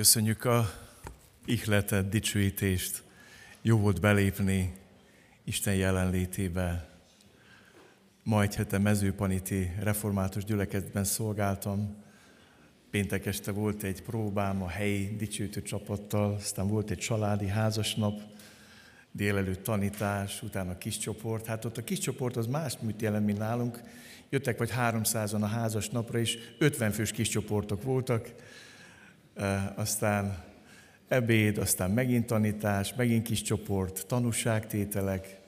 Köszönjük a ihletet, dicsőítést. Jó volt belépni Isten jelenlétébe. Ma egy hete mezőpaniti református gyülekezetben szolgáltam. Péntek este volt egy próbám a helyi dicsőítő csapattal, aztán volt egy családi házasnap, délelőtt tanítás, utána kis csoport. Hát ott a kis csoport az más mit jelent, mint nálunk. Jöttek vagy 300-an a házas napra, és 50 fős kis csoportok voltak. Aztán ebéd, aztán megint tanítás, megint kis csoport, tanúságtételek.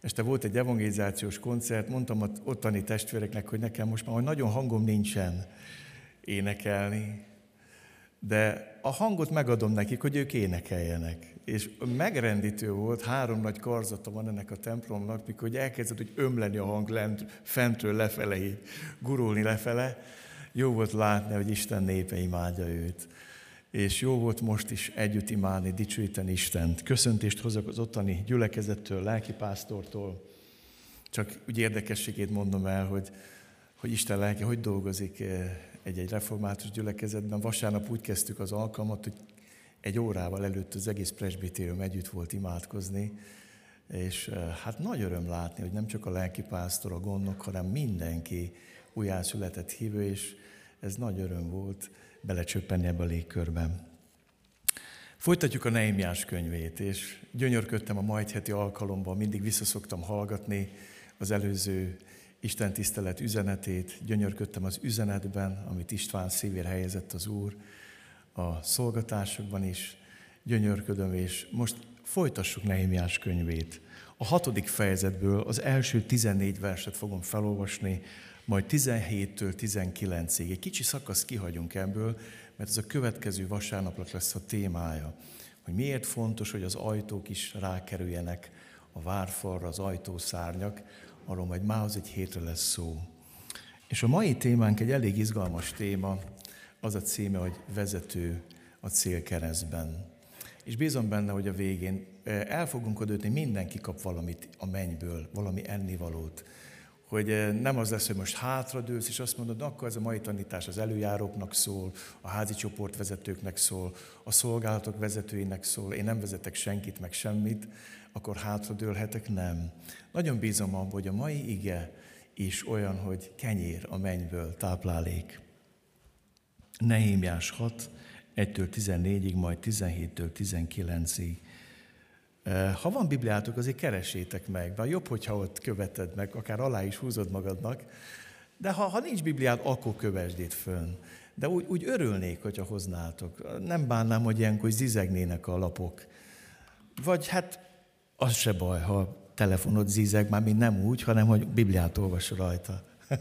Este volt egy evangelizációs koncert, mondtam az ottani testvéreknek, hogy nekem most már nagyon hangom nincsen énekelni, de a hangot megadom nekik, hogy ők énekeljenek. És megrendítő volt, három nagy karzata van ennek a templomnak, mikor elkezdett, hogy ömleni a hang lent, fentről lefele, gurulni lefele. Jó volt látni, hogy Isten népe imádja őt és jó volt most is együtt imádni, dicsőíteni Istent. Köszöntést hozok az ottani gyülekezettől, lelkipásztortól. Csak úgy érdekességét mondom el, hogy, hogy Isten lelke hogy dolgozik eh, egy-egy református gyülekezetben. Vasárnap úgy kezdtük az alkalmat, hogy egy órával előtt az egész presbitérium együtt volt imádkozni, és eh, hát nagy öröm látni, hogy nem csak a lelkipásztor, a gondok, hanem mindenki újjászületett hívő, és ez nagy öröm volt belecsöppenni ebbe a légkörben. Folytatjuk a Neimiás könyvét, és gyönyörködtem a majd heti alkalomban, mindig visszaszoktam hallgatni az előző Isten tisztelet üzenetét, gyönyörködtem az üzenetben, amit István szívére helyezett az Úr, a szolgatásokban is gyönyörködöm, és most folytassuk Nehémiás könyvét. A hatodik fejezetből az első 14 verset fogom felolvasni, majd 17-től 19-ig. Egy kicsi szakasz kihagyunk ebből, mert ez a következő vasárnapnak lesz a témája, hogy miért fontos, hogy az ajtók is rákerüljenek a várfalra, az ajtószárnyak, arról majd mához egy hétre lesz szó. És a mai témánk egy elég izgalmas téma, az a címe, hogy vezető a célkeresztben. És bízom benne, hogy a végén eh, el fogunk adni, mindenki kap valamit a mennyből, valami ennivalót hogy eh, nem az lesz, hogy most hátradőlsz, és azt mondod, akkor ez a mai tanítás az előjáróknak szól, a házi csoportvezetőknek szól, a szolgálatok vezetőinek szól, én nem vezetek senkit, meg semmit, akkor hátradőlhetek, nem. Nagyon bízom abban, hogy a mai ige is olyan, hogy kenyér a mennyből, táplálék. Nehémiás 6, 1-től 14-ig, majd 17-től 19-ig. Ha van Bibliátok, azért keresétek meg, bár jobb, hogyha ott követed meg, akár alá is húzod magadnak, de ha, ha nincs Bibliád, akkor kövesd itt fönn. De úgy, úgy örülnék, hogyha hoznátok. Nem bánnám, hogy ilyenkor zizegnének a lapok. Vagy hát az se baj, ha telefonod zizeg, már mind nem úgy, hanem hogy Bibliát olvas rajta.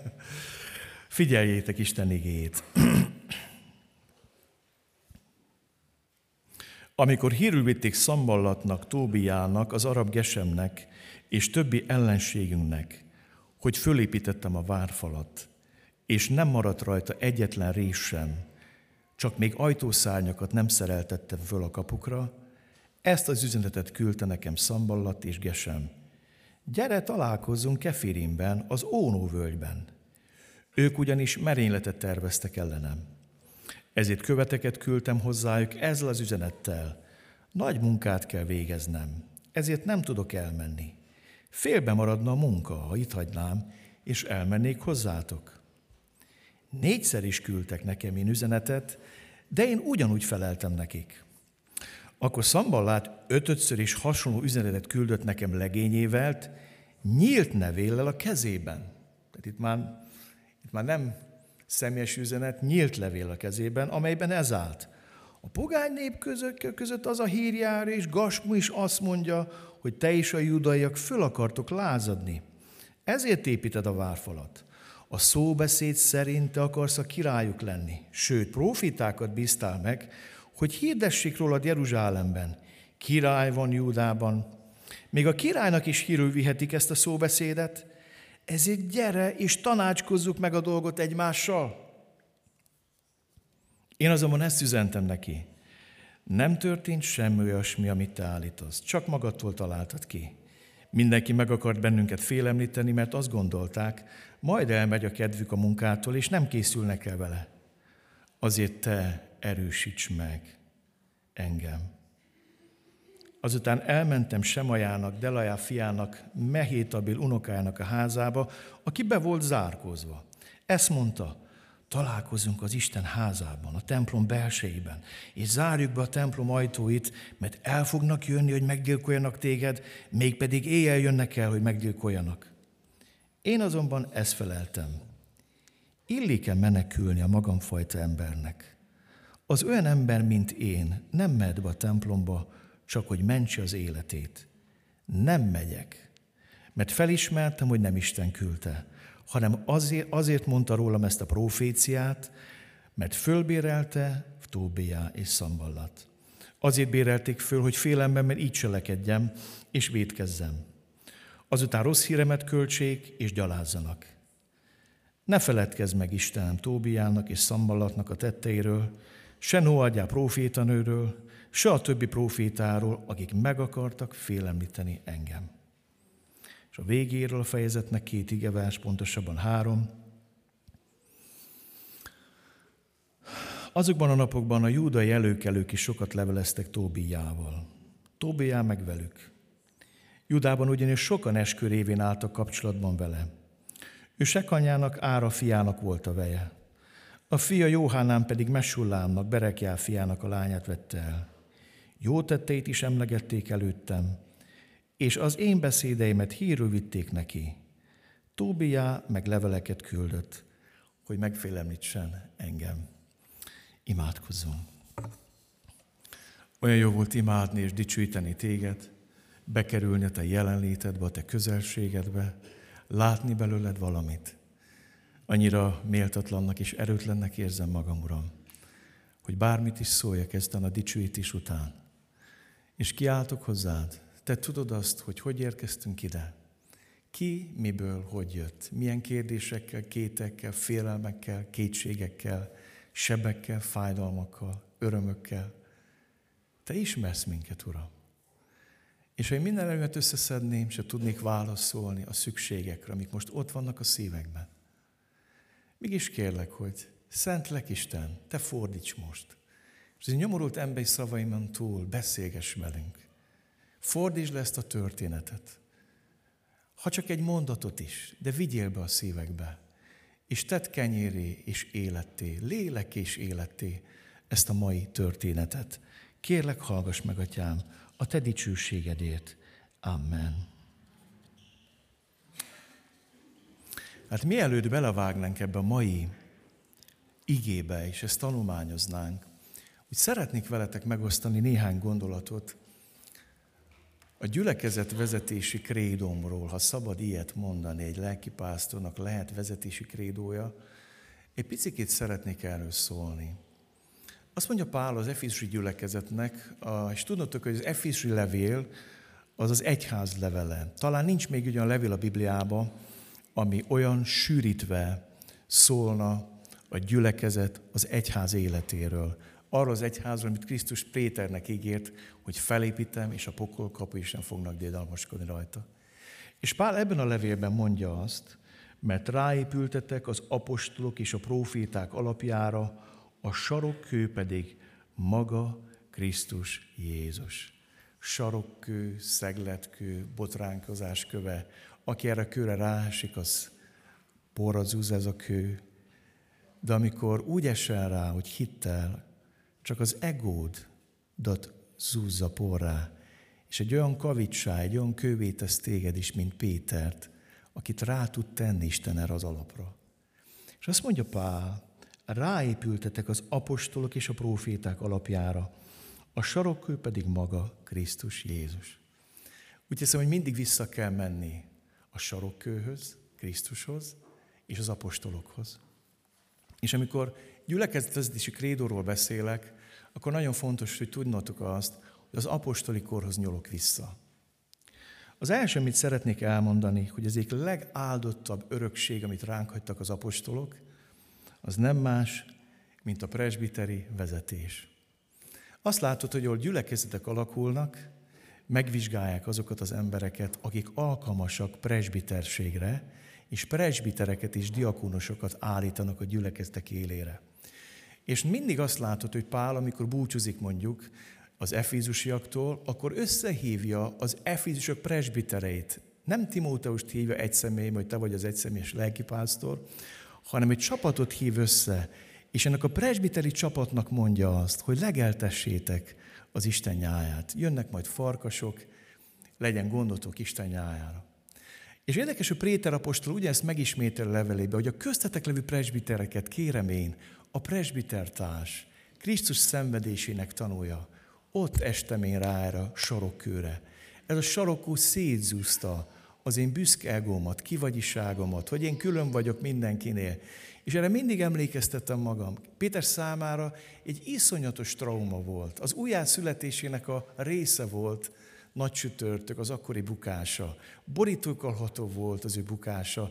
Figyeljétek Isten igét. Amikor hírül vitték Szamballatnak, Tóbiának, az arab Gesemnek és többi ellenségünknek, hogy fölépítettem a várfalat, és nem maradt rajta egyetlen rés sem, csak még ajtószárnyakat nem szereltettem föl a kapukra, ezt az üzenetet küldte nekem Szamballat és Gesem. Gyere, találkozzunk Kefirimben, az Ónó völgyben. Ők ugyanis merényletet terveztek ellenem. Ezért követeket küldtem hozzájuk ezzel az üzenettel. Nagy munkát kell végeznem, ezért nem tudok elmenni. Félbe maradna a munka, ha itt hagynám, és elmennék hozzátok. Négyszer is küldtek nekem én üzenetet, de én ugyanúgy feleltem nekik. Akkor Szamballát ötödször is hasonló üzenetet küldött nekem legényével, nyílt nevéllel a kezében. Tehát itt már, itt már nem személyes üzenet, nyílt levél a kezében, amelyben ez állt. A pogány nép között, az a hír jár, és Gasmu is azt mondja, hogy te is a judaiak föl akartok lázadni. Ezért építed a várfalat. A szóbeszéd szerint te akarsz a királyuk lenni. Sőt, profitákat bíztál meg, hogy hirdessék rólad Jeruzsálemben. Király van Júdában. Még a királynak is hírül vihetik ezt a szóbeszédet, ezért gyere és tanácskozzuk meg a dolgot egymással. Én azonban ezt üzentem neki. Nem történt semmi olyasmi, amit te állítasz. Csak magadtól találtad ki. Mindenki meg akart bennünket félemlíteni, mert azt gondolták, majd elmegy a kedvük a munkától, és nem készülnek el vele. Azért te erősíts meg. engem. Azután elmentem Semajának, Delajá fiának, Mehétabil unokájának a házába, aki be volt zárkózva. Ezt mondta, találkozunk az Isten házában, a templom belsejében, és zárjuk be a templom ajtóit, mert el fognak jönni, hogy meggyilkoljanak téged, mégpedig éjjel jönnek el, hogy meggyilkoljanak. Én azonban ezt feleltem. Illik-e menekülni a magamfajta embernek? Az olyan ember, mint én, nem mehet be a templomba, csak hogy mentse az életét. Nem megyek, mert felismertem, hogy nem Isten küldte, hanem azért, azért mondta rólam ezt a proféciát, mert fölbérelte Tóbiá és Szamballat. Azért bérelték föl, hogy mert így cselekedjem és védkezzem. Azután rossz híremet költsék és gyalázzanak. Ne feledkezz meg Istenem Tóbiának és Szamballatnak a tetteiről, se Noadjá profétanőről, se a többi profétáról, akik meg akartak félemlíteni engem. És a végéről a fejezetnek két igevás, pontosabban három. Azokban a napokban a júdai előkelők is sokat leveleztek Tóbiával. Tóbiá meg velük. Judában ugyanis sokan révén álltak kapcsolatban vele. Ő Sekanyának, Ára fiának volt a veje. A fia Jóhánán pedig Mesullámnak, Berekjál fiának a lányát vette el. Jó tetteit is emlegették előttem, és az én beszédeimet hírül vitték neki. Tóbiá meg leveleket küldött, hogy megfélemlítsen engem. Imádkozzunk. Olyan jó volt imádni és dicsőíteni téged, bekerülni a te jelenlétedbe, a te közelségedbe, látni belőled valamit. Annyira méltatlannak és erőtlennek érzem magam, Uram, hogy bármit is szóljak ezten a dicsőítés után. És kiáltok hozzád, te tudod azt, hogy hogy érkeztünk ide. Ki, miből, hogy jött, milyen kérdésekkel, kétekkel, félelmekkel, kétségekkel, sebekkel, fájdalmakkal, örömökkel. Te ismersz minket, Uram. És ha én minden előtt összeszedném, se tudnék válaszolni a szükségekre, amik most ott vannak a szívekben. Mégis kérlek, hogy Szent Isten, te fordíts most. És az nyomorult emberi szavaimon túl beszélgess velünk. Fordítsd le ezt a történetet. Ha csak egy mondatot is, de vigyél be a szívekbe. És tedd kenyéré és életté, lélek és életté ezt a mai történetet. Kérlek, hallgass meg, atyám, a te dicsőségedért. Amen. Hát mielőtt belevágnánk ebbe a mai igébe, és ezt tanulmányoznánk, hogy szeretnék veletek megosztani néhány gondolatot a gyülekezet vezetési krédomról, ha szabad ilyet mondani, egy lelkipásztornak lehet vezetési krédója, egy picit szeretnék erről szólni. Azt mondja Pál az Efézusi gyülekezetnek, és tudnotok, hogy az Efézusi levél az az egyház levele. Talán nincs még olyan levél a Bibliában, ami olyan sűrítve szólna a gyülekezet az egyház életéről. Arra az egyházról, amit Krisztus Péternek ígért, hogy felépítem, és a pokol kapu is nem fognak dédalmaskodni rajta. És Pál ebben a levélben mondja azt, mert ráépültetek az apostolok és a proféták alapjára, a sarokkő pedig maga Krisztus Jézus. Sarokkő, szegletkő, botránkozás köve, aki erre a kőre rásik, az porra zúz ez a kő. De amikor úgy esel rá, hogy hittel, csak az egódat zúzza porrá, és egy olyan kavicsá, egy olyan kővé tesz téged is, mint Pétert, akit rá tud tenni Isten erre az alapra. És azt mondja Pál, ráépültetek az apostolok és a proféták alapjára, a sarokkő pedig maga Krisztus Jézus. Úgy hiszem, hogy mindig vissza kell menni a sarokkőhöz, Krisztushoz és az apostolokhoz. És amikor gyülekezetvezetési krédóról beszélek, akkor nagyon fontos, hogy tudnotok azt, hogy az apostoli korhoz nyúlok vissza. Az első, amit szeretnék elmondani, hogy az egyik legáldottabb örökség, amit ránk hagytak az apostolok, az nem más, mint a presbiteri vezetés. Azt látod, hogy ahol gyülekezetek alakulnak, megvizsgálják azokat az embereket, akik alkalmasak presbiterségre, és presbitereket és diakónusokat állítanak a gyülekezetek élére. És mindig azt látod, hogy Pál, amikor búcsúzik mondjuk, az efézusiaktól, akkor összehívja az efézusok presbitereit. Nem Timóteust hívja egy személy, hogy te vagy az egyszemélyes lelkipásztor, hanem egy csapatot hív össze, és ennek a presbiteri csapatnak mondja azt, hogy legeltessétek az Isten nyáját. Jönnek majd farkasok, legyen gondotok Isten nyájára. És érdekes, hogy Préter apostol ugye ezt megismétel levelébe, hogy a köztetek levő presbitereket kérem én, a presbitertárs, Krisztus szenvedésének tanulja, ott estem én rá erre sarokkőre. Ez a sarokkó szétzúzta az én büszke egómat, kivagyiságomat, hogy én külön vagyok mindenkinél. És erre mindig emlékeztettem magam. Péter számára egy iszonyatos trauma volt. Az újjászületésének a része volt nagy csütörtök, az akkori bukása. Borítókolható volt az ő bukása.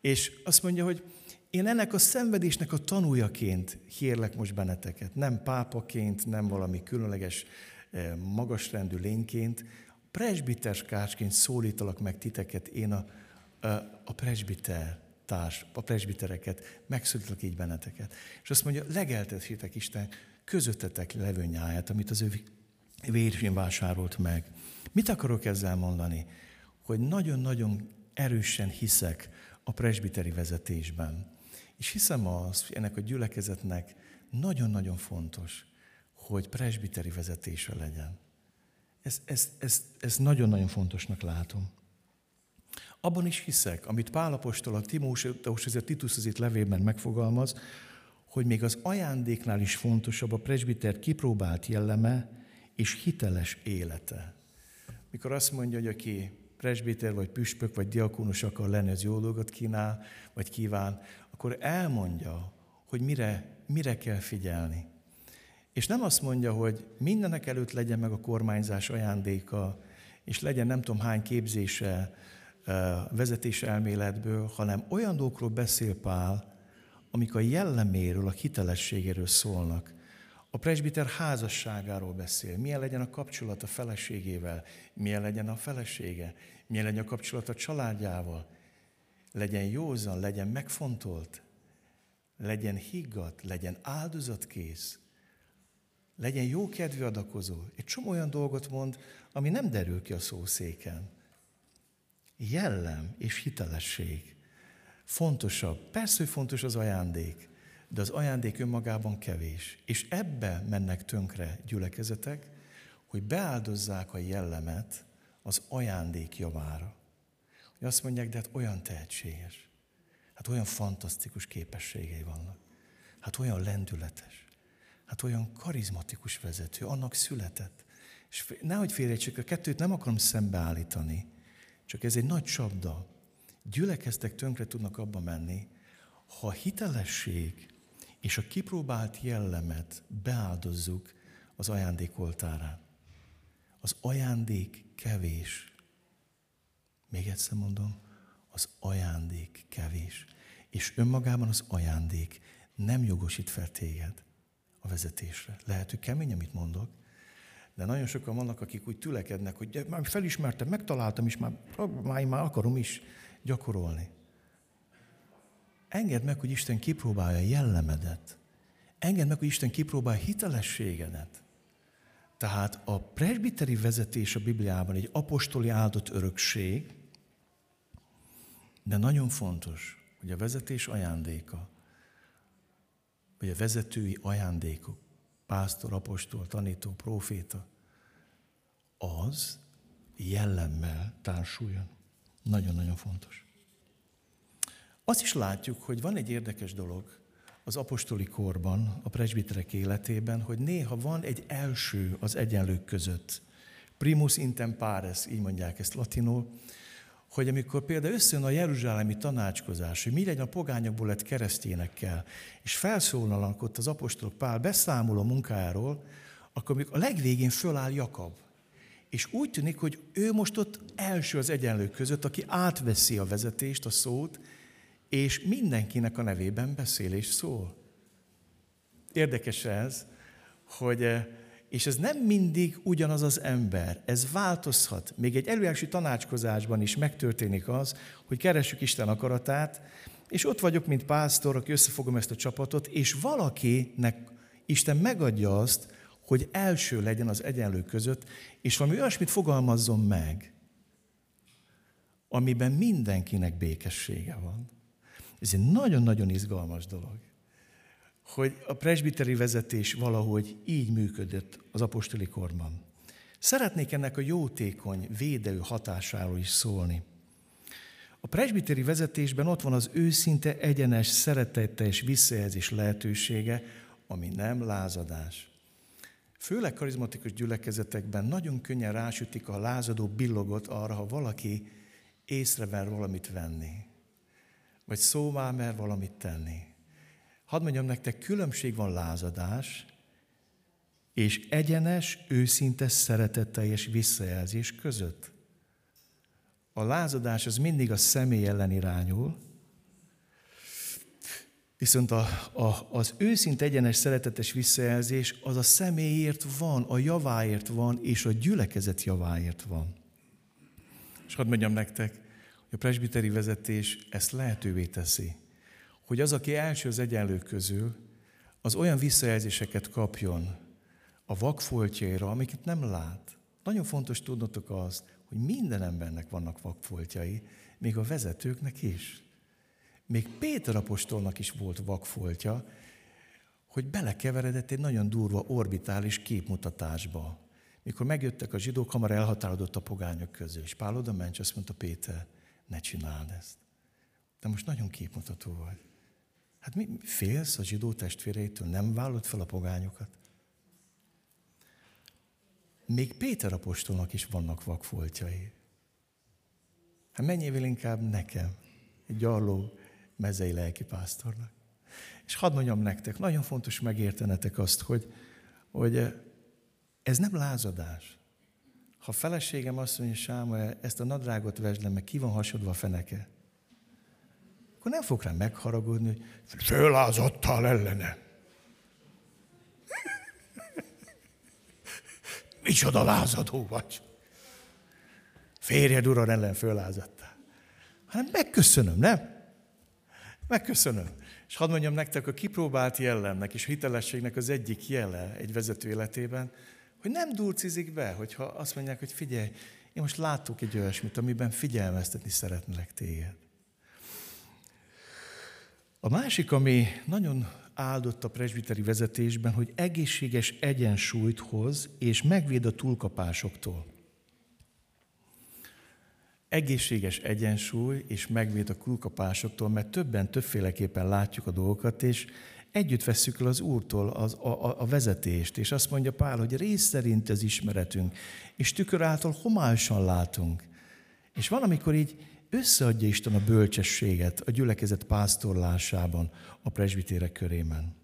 És azt mondja, hogy én ennek a szenvedésnek a tanújaként hírlek most benneteket. Nem pápaként, nem valami különleges eh, magasrendű lényként, presbiterskácsként szólítalak meg titeket, én a, a, a presbiter társ, a presbitereket, megszólítalak így benneteket. És azt mondja, legeltessétek Isten közöttetek levő nyáját, amit az ő vérén vásárolt meg. Mit akarok ezzel mondani? Hogy nagyon-nagyon erősen hiszek a presbiteri vezetésben. És hiszem azt, hogy ennek a gyülekezetnek nagyon-nagyon fontos, hogy presbiteri vezetése legyen. Ezt, ezt, ezt, ezt nagyon-nagyon fontosnak látom. Abban is hiszek, amit Pálapostól a Timóteus, ez a Titus az itt levélben megfogalmaz, hogy még az ajándéknál is fontosabb a presbiter kipróbált jelleme és hiteles élete. Mikor azt mondja, hogy aki presbiter, vagy püspök, vagy diakónus akar lenni, az jó dolgot kínál, vagy kíván, akkor elmondja, hogy mire, mire kell figyelni. És nem azt mondja, hogy mindenek előtt legyen meg a kormányzás ajándéka, és legyen nem tudom hány képzése vezetés elméletből, hanem olyan dolgokról beszél Pál, amik a jelleméről, a hitelességéről szólnak. A presbiter házasságáról beszél, milyen legyen a kapcsolat a feleségével, milyen legyen a felesége, milyen legyen a kapcsolat a családjával. Legyen józan, legyen megfontolt, legyen higgadt, legyen áldozatkész, legyen jó kedvű adakozó. Egy csomó olyan dolgot mond, ami nem derül ki a szószéken. Jellem és hitelesség. Fontosabb. Persze, hogy fontos az ajándék, de az ajándék önmagában kevés. És ebbe mennek tönkre gyülekezetek, hogy beáldozzák a jellemet az ajándék javára. Hogy azt mondják, de hát olyan tehetséges, hát olyan fantasztikus képességei vannak, hát olyan lendületes, hát olyan karizmatikus vezető, annak született. És nehogy félrejtsék, a kettőt nem akarom szembeállítani, csak ez egy nagy csapda. Gyülekeztek tönkre tudnak abba menni, ha a hitelesség és a kipróbált jellemet beáldozzuk az ajándék oltárán. Az ajándék kevés. Még egyszer mondom, az ajándék kevés. És önmagában az ajándék nem jogosít fel téged a vezetésre. Lehet, hogy kemény, amit mondok, de nagyon sokan vannak, akik úgy tülekednek, hogy már felismertem, megtaláltam is, már, már, már akarom is gyakorolni. Engedd meg, hogy Isten kipróbálja jellemedet. Engedd meg, hogy Isten kipróbálja hitelességedet. Tehát a presbiteri vezetés a Bibliában egy apostoli áldott örökség, de nagyon fontos, hogy a vezetés ajándéka, vagy a vezetői ajándékok, pásztor, apostol, tanító, proféta, az jellemmel társuljon. Nagyon-nagyon fontos. Azt is látjuk, hogy van egy érdekes dolog az apostoli korban, a presbiterek életében, hogy néha van egy első az egyenlők között. Primus inter pares, így mondják ezt latinul, hogy amikor például összejön a jeruzsálemi tanácskozás, hogy mi legyen a pogányokból lett keresztényekkel, és felszólalnak ott az apostolok Pál, beszámol a munkáról, akkor a legvégén föláll Jakab. És úgy tűnik, hogy ő most ott első az egyenlők között, aki átveszi a vezetést, a szót, és mindenkinek a nevében beszél és szól. Érdekes ez, hogy eh, és ez nem mindig ugyanaz az ember, ez változhat. Még egy előjárási tanácskozásban is megtörténik az, hogy keressük Isten akaratát, és ott vagyok, mint pásztor, aki összefogom ezt a csapatot, és valakinek Isten megadja azt, hogy első legyen az egyenlő között, és valami olyasmit fogalmazzon meg, amiben mindenkinek békessége van. Ez egy nagyon-nagyon izgalmas dolog, hogy a presbiteri vezetés valahogy így működött az apostoli korban. Szeretnék ennek a jótékony, védő hatásáról is szólni. A presbiteri vezetésben ott van az őszinte, egyenes, szeretetteljes visszajelzés lehetősége, ami nem lázadás. Főleg karizmatikus gyülekezetekben nagyon könnyen rásütik a lázadó billogot arra, ha valaki észrever valamit venni, vagy szóvá mer valamit tenni. Hadd mondjam nektek, különbség van lázadás és egyenes, őszinte, szeretetteljes visszajelzés között. A lázadás az mindig a személy ellen irányul, viszont a, a, az őszinte egyenes szeretetes visszajelzés az a személyért van, a javáért van, és a gyülekezet javáért van. És hadd mondjam nektek, a presbiteri vezetés ezt lehetővé teszi, hogy az, aki első az egyenlők közül, az olyan visszajelzéseket kapjon a vakfoltjaira, amiket nem lát. Nagyon fontos tudnotok azt, hogy minden embernek vannak vakfoltjai, még a vezetőknek is. Még Péter apostolnak is volt vakfoltja, hogy belekeveredett egy nagyon durva orbitális képmutatásba. Mikor megjöttek a zsidók, hamar elhatárolódott a pogányok közül. És Pál oda ment, azt mondta Péter, ne csináld ezt. De most nagyon képmutató vagy. Hát mi, félsz a zsidó testvéreitől? Nem vállod fel a pogányokat? Még Péter apostolnak is vannak vakfoltjai. Hát mennyivel inkább nekem, egy gyarló mezei lelkipásztornak. És hadd mondjam nektek, nagyon fontos megértenetek azt, hogy, hogy ez nem lázadás. Ha feleségem azt mondja, Sámuel, ezt a nadrágot vesd le, meg ki van hasodva a feneke, akkor nem fog rá megharagudni, hogy fölázadtál ellene. Micsoda lázadó vagy. Férjed uram ellen fölázadtál. Hanem megköszönöm, nem? Megköszönöm. És hadd mondjam nektek, a kipróbált jellemnek és hitelességnek az egyik jele egy vezető életében, hogy nem durcizik be, hogyha azt mondják, hogy figyelj, én most látok egy olyasmit, amiben figyelmeztetni szeretnélek téged. A másik, ami nagyon áldott a presbiteri vezetésben, hogy egészséges egyensúlyt hoz, és megvéd a túlkapásoktól. Egészséges egyensúly, és megvéd a túlkapásoktól, mert többen többféleképpen látjuk a dolgokat, és együtt vesszük el az Úrtól az, a, a vezetést, és azt mondja Pál, hogy rész szerint az ismeretünk, és tükör által homályosan látunk. És valamikor így összeadja Isten a bölcsességet a gyülekezet pásztorlásában, a presbitérek körében.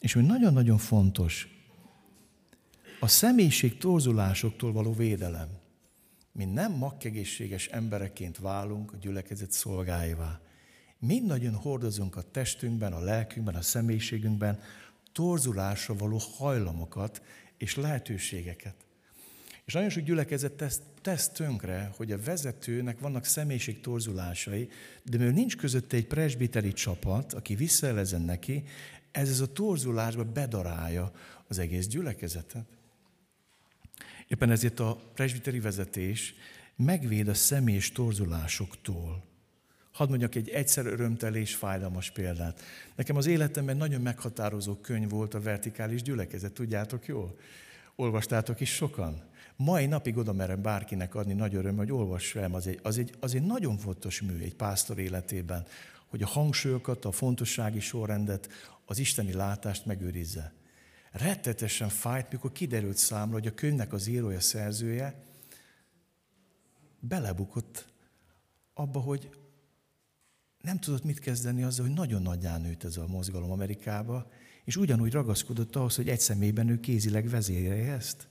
És hogy nagyon-nagyon fontos, a személyiség torzulásoktól való védelem. Mi nem makkegészséges embereként válunk a gyülekezet szolgáivá. Mind nagyon hordozunk a testünkben, a lelkünkben, a személyiségünkben torzulásra való hajlamokat és lehetőségeket. És nagyon sok gyülekezet tesz, tesz tönkre, hogy a vezetőnek vannak személyiség torzulásai, de mivel nincs közötte egy presbiteri csapat, aki visszaelezen neki, ez ez a torzulásba bedarálja az egész gyülekezetet. Éppen ezért a presbiteri vezetés megvéd a személyes torzulásoktól. Hadd mondjak egy egyszer örömtelés fájdalmas példát. Nekem az életemben nagyon meghatározó könyv volt a vertikális gyülekezet, tudjátok jól? Olvastátok is sokan? Mai napig oda merem bárkinek adni nagy öröm, hogy olvass el, az egy, az, egy, az egy nagyon fontos mű egy pásztor életében, hogy a hangsúlyokat, a fontossági sorrendet, az isteni látást megőrizze. Rettetesen fájt, mikor kiderült számra, hogy a könyvnek az írója, szerzője belebukott abba, hogy nem tudott mit kezdeni azzal, hogy nagyon nagyján nőtt ez a mozgalom Amerikába, és ugyanúgy ragaszkodott ahhoz, hogy egy személyben ő kézileg vezérelje ezt.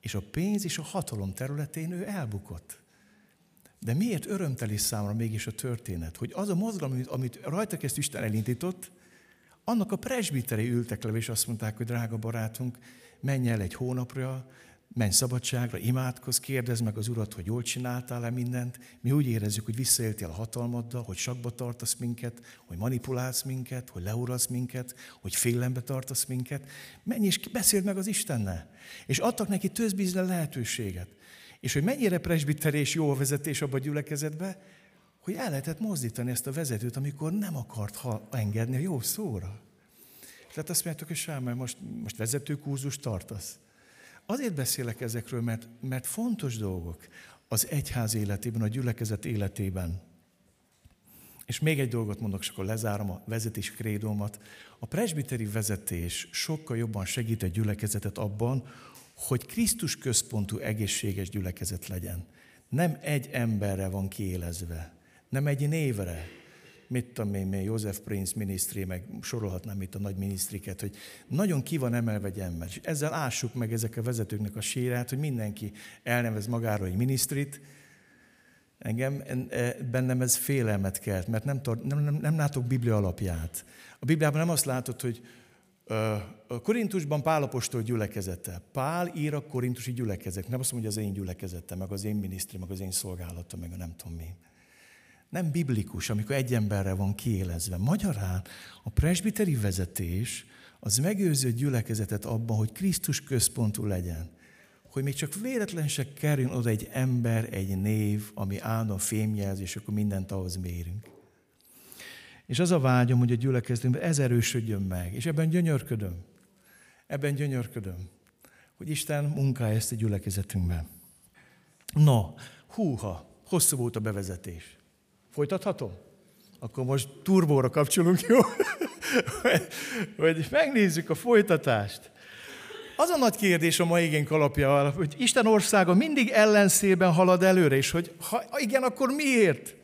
És a pénz és a hatalom területén ő elbukott. De miért örömteli számra mégis a történet? Hogy az a mozgalom, amit rajta kezd Isten elindított, annak a presbiterei ültek le, és azt mondták, hogy drága barátunk, menj el egy hónapra, menj szabadságra, imádkozz, kérdezd meg az Urat, hogy jól csináltál-e mindent. Mi úgy érezzük, hogy visszaéltél a hatalmaddal, hogy sakba tartasz minket, hogy manipulálsz minket, hogy leurasz minket, hogy félelembe tartasz minket. Menj és beszéld meg az Istennel. És adtak neki tőzbízle lehetőséget. És hogy mennyire presbiterés jó a vezetés abba a gyülekezetbe, hogy el lehetett mozdítani ezt a vezetőt, amikor nem akart engedni a jó szóra. Tehát azt mondjátok, hogy Sámán, most, most vezetőkúzus tartasz. Azért beszélek ezekről, mert, mert fontos dolgok az egyház életében, a gyülekezet életében. És még egy dolgot mondok, és akkor lezárom a vezetés krédómat. A presbiteri vezetés sokkal jobban segít a gyülekezetet abban, hogy Krisztus központú egészséges gyülekezet legyen. Nem egy emberre van kiélezve, nem egy névre, mit tudom én, még József Prince minisztri, meg sorolhatnám itt a nagy minisztriket, hogy nagyon ki van emelve egy ember. És ezzel ássuk meg ezek a vezetőknek a sírát, hogy mindenki elnevez magáról egy minisztrit. Engem, e, bennem ez félelmet kelt, mert nem, nem, nem, nem látok Biblia alapját. A Bibliában nem azt látod, hogy a Korintusban Pálapostól gyülekezete. Pál ír a korintusi gyülekezet. Nem azt mondja, hogy az én gyülekezetem, meg az én minisztri, meg az én szolgálatom, meg a nem tudom mi nem biblikus, amikor egy emberre van kiélezve. Magyarán a presbiteri vezetés az megőrző gyülekezetet abban, hogy Krisztus központú legyen. Hogy még csak véletlen se kerül oda egy ember, egy név, ami állna fémjelz, és akkor mindent ahhoz mérünk. És az a vágyom, hogy a gyülekezetünkben ez erősödjön meg, és ebben gyönyörködöm. Ebben gyönyörködöm, hogy Isten munkálja ezt a gyülekezetünkben. No, húha, hosszú volt a bevezetés. Folytathatom? Akkor most turbóra kapcsolunk, jó? Vagy megnézzük a folytatást. Az a nagy kérdés a mai igénk alapja, hogy Isten országa mindig ellenszében halad előre, és hogy ha igen, akkor miért?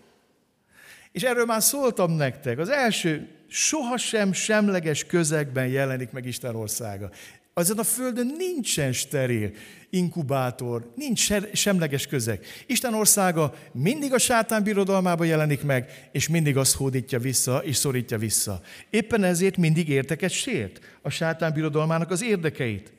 És erről már szóltam nektek. Az első, sohasem semleges közegben jelenik meg Isten országa. Azon a földön nincsen steril inkubátor, nincs semleges közeg. Isten országa mindig a sátán birodalmába jelenik meg, és mindig azt hódítja vissza, és szorítja vissza. Éppen ezért mindig érteket sért a sátán birodalmának az érdekeit.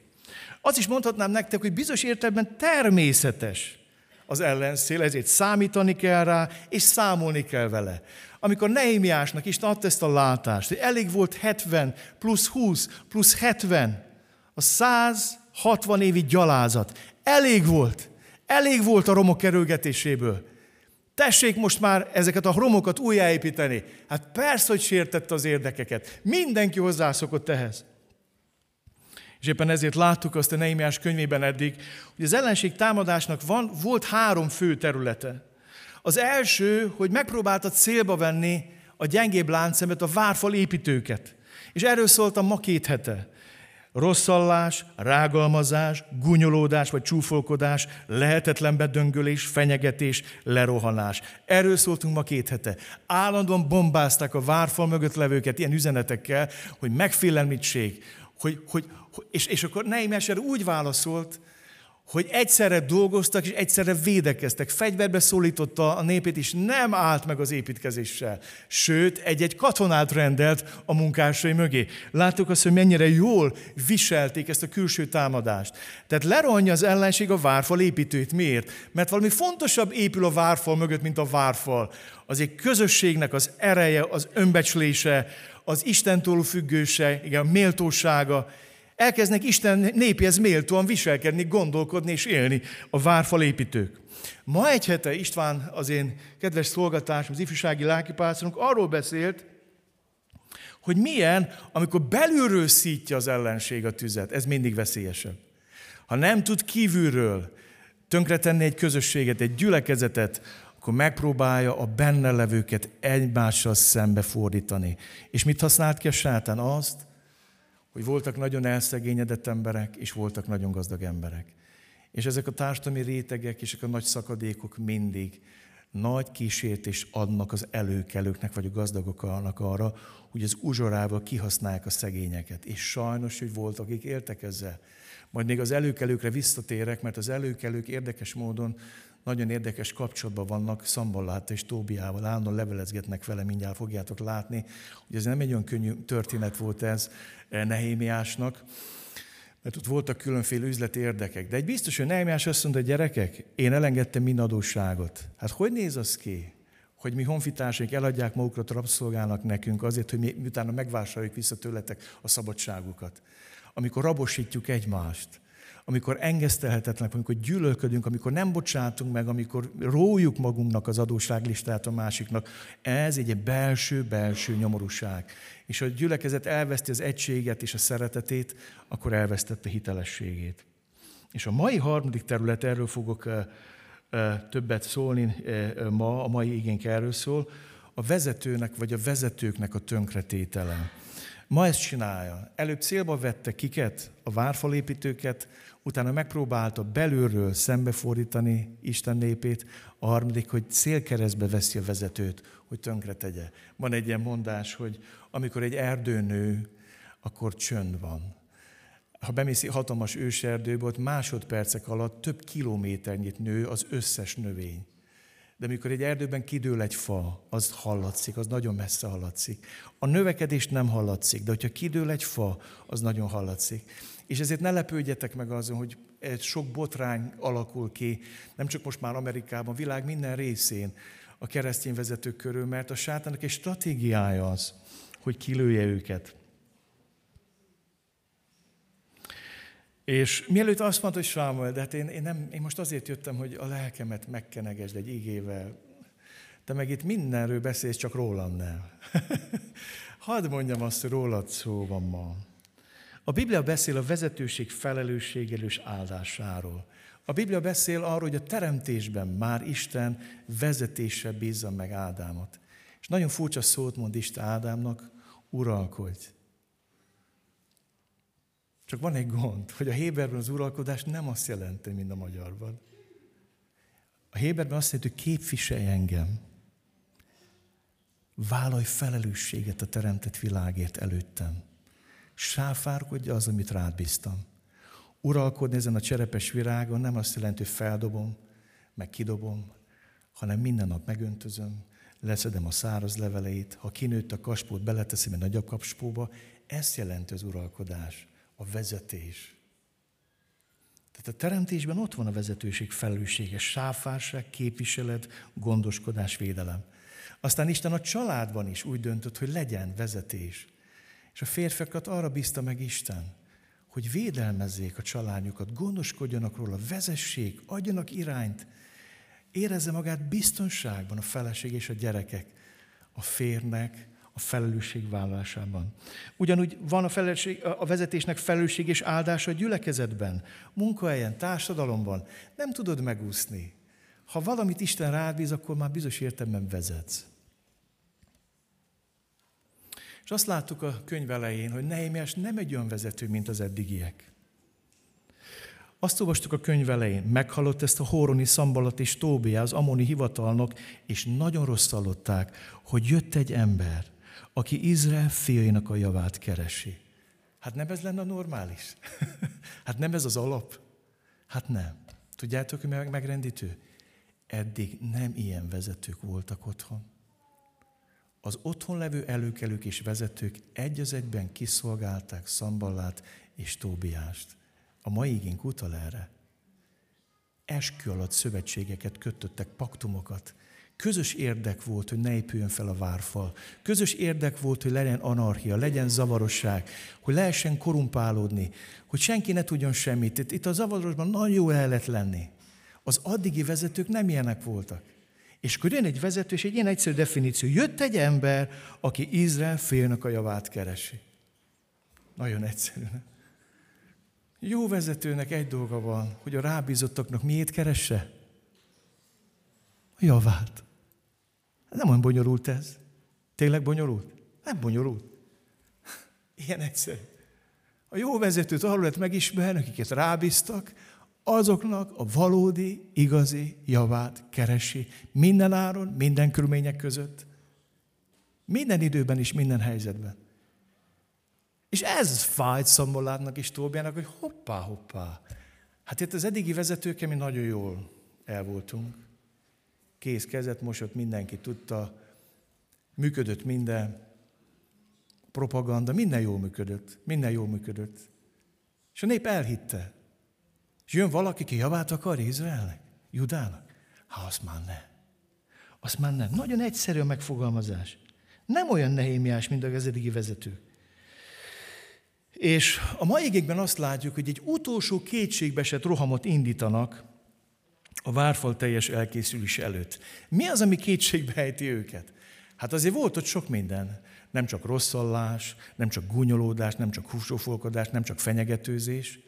Az is mondhatnám nektek, hogy bizonyos értelemben természetes az ellenszél, ezért számítani kell rá, és számolni kell vele. Amikor Nehémiásnak Isten adta ezt a látást, hogy elég volt 70 plusz 20 plusz 70, a 160 évi gyalázat. Elég volt. Elég volt a romok kerülgetéséből. Tessék most már ezeket a romokat újjáépíteni. Hát persze, hogy sértette az érdekeket. Mindenki hozzászokott ehhez. És éppen ezért láttuk azt a Neimiás könyvében eddig, hogy az ellenség támadásnak van, volt három fő területe. Az első, hogy megpróbálta célba venni a gyengébb láncszemet, a várfal építőket. És erről szólt a ma két hete rosszallás, rágalmazás, gunyolódás vagy csúfolkodás, lehetetlen bedöngölés, fenyegetés, lerohanás. Erről szóltunk ma két hete. Állandóan bombázták a várfal mögött levőket ilyen üzenetekkel, hogy megfélemlítség, hogy, hogy, és, és akkor Nehemiás úgy válaszolt, hogy egyszerre dolgoztak és egyszerre védekeztek. Fegyverbe szólította a népét, és nem állt meg az építkezéssel. Sőt, egy-egy katonát rendelt a munkásai mögé. Láttuk azt, hogy mennyire jól viselték ezt a külső támadást. Tehát leronja az ellenség a várfal építőt. Miért? Mert valami fontosabb épül a várfal mögött, mint a várfal. Az egy közösségnek az ereje, az önbecslése, az Istentől függőse, igen, a méltósága, elkezdnek Isten népéhez méltóan viselkedni, gondolkodni és élni a várfal építők. Ma egy hete István, az én kedves szolgatásom, az ifjúsági lelkipásztorunk arról beszélt, hogy milyen, amikor belülről szítja az ellenség a tüzet. Ez mindig veszélyesebb. Ha nem tud kívülről tönkretenni egy közösséget, egy gyülekezetet, akkor megpróbálja a benne levőket egymással szembe fordítani. És mit használt ki a sátán? Azt, hogy voltak nagyon elszegényedett emberek, és voltak nagyon gazdag emberek. És ezek a társadalmi rétegek és ezek a nagy szakadékok mindig nagy kísértés adnak az előkelőknek, vagy a gazdagoknak arra, hogy az uzsorával kihasználják a szegényeket. És sajnos, hogy voltak, akik éltek ezzel. Majd még az előkelőkre visszatérek, mert az előkelők érdekes módon nagyon érdekes kapcsolatban vannak Szamballáta és Tóbiával, állandóan levelezgetnek vele, mindjárt fogjátok látni, hogy ez nem egy olyan könnyű történet volt ez eh, Nehémiásnak, mert ott voltak különféle üzleti érdekek. De egy biztos, hogy Nehemiás azt mondta, gyerekek, én elengedtem mind adósságot. Hát hogy néz az ki? Hogy mi honfitársaink eladják magukat rabszolgának nekünk azért, hogy mi utána megvásároljuk vissza tőletek a szabadságukat. Amikor rabosítjuk egymást, amikor engesztelhetetlenek, amikor gyűlölködünk, amikor nem bocsátunk meg, amikor rójuk magunknak az adósságlistát a másiknak, ez egy belső-belső nyomorúság. És ha a gyülekezet elveszti az egységet és a szeretetét, akkor elvesztette hitelességét. És a mai harmadik terület, erről fogok többet szólni ma, a mai igénk erről szól, a vezetőnek vagy a vezetőknek a tönkretétele. Ma ezt csinálja. Előbb célba vette kiket? A várfalépítőket, utána megpróbálta belülről szembefordítani Isten népét, a harmadik, hogy célkeresztbe veszi a vezetőt, hogy tönkre tegye. Van egy ilyen mondás, hogy amikor egy erdő nő, akkor csönd van. Ha bemész hatalmas őserdőbe, ott másodpercek alatt több kilométernyit nő az összes növény. De amikor egy erdőben kidől egy fa, az hallatszik, az nagyon messze hallatszik. A növekedést nem hallatszik, de hogyha kidől egy fa, az nagyon hallatszik. És ezért ne lepődjetek meg azon, hogy egy sok botrány alakul ki, nem csak most már Amerikában, világ minden részén a keresztény vezetők körül, mert a sátának egy stratégiája az, hogy kilője őket. És mielőtt azt mondta, hogy Sámuel, de hát én, én, nem, én most azért jöttem, hogy a lelkemet megkenegesd egy igével. Te meg itt mindenről beszélsz, csak rólam nem. Hadd mondjam azt, hogy rólad szó van ma. A Biblia beszél a vezetőség felelősségéről és áldásáról. A Biblia beszél arról, hogy a teremtésben már Isten vezetése bízza meg Ádámot. És nagyon furcsa szót mond Isten Ádámnak, uralkodj. Csak van egy gond, hogy a Héberben az uralkodás nem azt jelenti, mint a magyarban. A Héberben azt jelenti, hogy képviselj engem. Vállalj felelősséget a teremtett világért előttem. Sáfárkodja az, amit rád bíztam. Uralkodni ezen a cserepes virágon nem azt jelenti, hogy feldobom, meg kidobom, hanem minden nap megöntözöm, leszedem a száraz leveleit, ha kinőtt a kaspót, beleteszem egy nagyobb kapspóba. Ezt jelenti az uralkodás, a vezetés. Tehát a teremtésben ott van a vezetőség felelőssége, sáfárság, képviselet, gondoskodás, védelem. Aztán Isten a családban is úgy döntött, hogy legyen vezetés. És a férfiakat arra bízta meg Isten, hogy védelmezzék a családjukat, gondoskodjanak róla, vezessék, adjanak irányt, érezze magát biztonságban a feleség és a gyerekek a férnek a felelősségvállalásában. Ugyanúgy van a, felelősség, a vezetésnek felelősség és áldása a gyülekezetben, munkahelyen, társadalomban. Nem tudod megúszni. Ha valamit Isten rád akkor már bizonyos értelemben vezetsz. És azt láttuk a könyv elején, hogy Nehémiás nem egy olyan vezető, mint az eddigiek. Azt olvastuk a könyv elején, meghallott ezt a Hóroni Szambalat és Tóbiá, az Amoni hivatalnok, és nagyon rossz hallották, hogy jött egy ember, aki Izrael fiainak a javát keresi. Hát nem ez lenne a normális? hát nem ez az alap? Hát nem. Tudjátok, hogy meg megrendítő? Eddig nem ilyen vezetők voltak otthon az otthon levő előkelők és vezetők egy az egyben kiszolgálták Szamballát és Tóbiást. A mai igénk utal erre. Eskü alatt szövetségeket kötöttek, paktumokat. Közös érdek volt, hogy ne épüljön fel a várfal. Közös érdek volt, hogy legyen anarchia, legyen zavarosság, hogy lehessen korumpálódni, hogy senki ne tudjon semmit. Itt a zavarosban nagyon jó el lehet lenni. Az addigi vezetők nem ilyenek voltak. És akkor jön egy vezető, és egy ilyen egyszerű definíció. Jött egy ember, aki Izrael félnek a javát keresi. Nagyon egyszerű. Jó vezetőnek egy dolga van, hogy a rábízottaknak miért keresse? A javát. Nem olyan bonyolult ez. Tényleg bonyolult? Nem bonyolult. Ilyen egyszerű. A jó vezetőt arról lehet megismerni, akiket rábíztak, azoknak a valódi, igazi javát keresi. Minden áron, minden körülmények között. Minden időben és minden helyzetben. És ez fájt Szamboládnak és Tóbiának, hogy hoppá, hoppá. Hát itt az eddigi vezetőkkel mi nagyon jól el voltunk. Kész kezet mosott, mindenki tudta, működött minden, propaganda, minden jól működött, minden jól működött. És a nép elhitte. És jön valaki, ki javát akar Izraelnek, Judának. Ha azt már ne. Azt már nem. Nagyon egyszerű a megfogalmazás. Nem olyan nehémiás, mint a eddigi vezető. És a mai égékben azt látjuk, hogy egy utolsó kétségbesett rohamot indítanak a várfal teljes elkészülés előtt. Mi az, ami kétségbe ejti őket? Hát azért volt ott sok minden. Nem csak rosszallás, nem csak gúnyolódás, nem csak húsófolkodás, nem csak fenyegetőzés,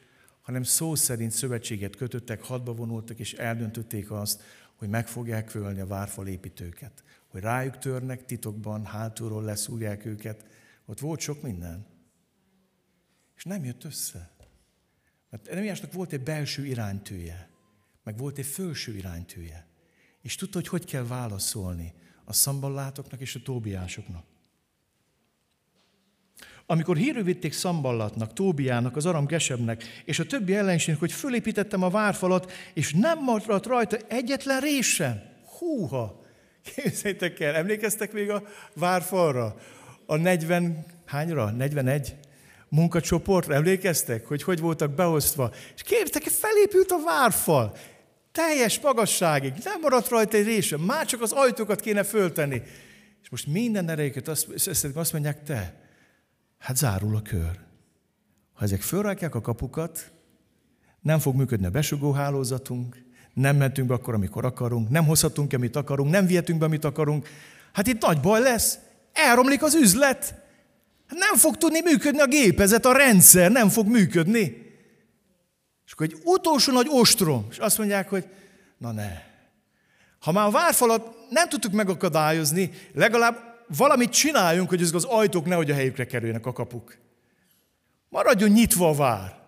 hanem szó szerint szövetséget kötöttek, hadba vonultak, és eldöntötték azt, hogy meg fogják fölni a várfal építőket. Hogy rájuk törnek titokban, hátulról leszúrják őket. Ott volt sok minden. És nem jött össze. Mert Eremiásnak volt egy belső iránytűje, meg volt egy felső iránytűje. És tudta, hogy hogy kell válaszolni a szamballátoknak és a tóbiásoknak. Amikor hírű vitték Szamballatnak, Tóbiának, az Aram Gesebnek, és a többi ellenségnek, hogy fölépítettem a várfalat, és nem maradt rajta egyetlen rés. Húha! Képzeljétek el, emlékeztek még a várfalra? A 40, hányra? 41? munkacsoportra, emlékeztek, hogy hogy voltak beosztva? És képzeljétek, felépült a várfal, teljes magasságig, nem maradt rajta egy része, már csak az ajtókat kéne föltenni. És most minden erejüket azt, azt mondják, te, Hát zárul a kör. Ha ezek fölrakják a kapukat, nem fog működni a besugó hálózatunk, nem mentünk be akkor, amikor akarunk, nem hozhatunk, amit akarunk, nem vihetünk be, amit akarunk. Hát itt nagy baj lesz, elromlik az üzlet. Nem fog tudni működni a gépezet, a rendszer nem fog működni. És akkor egy utolsó nagy ostrom, és azt mondják, hogy na ne. Ha már a várfalat nem tudtuk megakadályozni, legalább valamit csináljunk, hogy az ajtók nehogy a helyükre kerüljenek a kapuk. Maradjon nyitva a vár.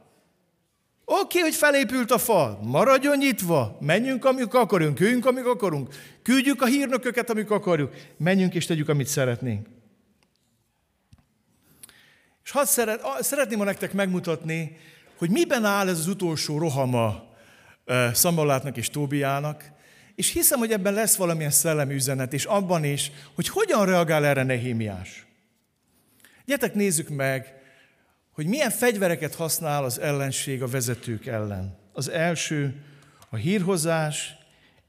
Oké, okay, hogy felépült a fal, maradjon nyitva, menjünk, amikor akarunk, jöjjünk, amikor akarunk, küldjük a hírnököket, amikor akarjuk, menjünk és tegyük, amit szeretnénk. És hadd szeret, szeretném nektek megmutatni, hogy miben áll ez az utolsó rohama Szambalátnak és Tóbiának, és hiszem, hogy ebben lesz valamilyen szellemi üzenet, és abban is, hogy hogyan reagál erre Nehémiás. Gyertek nézzük meg, hogy milyen fegyvereket használ az ellenség a vezetők ellen. Az első a hírhozás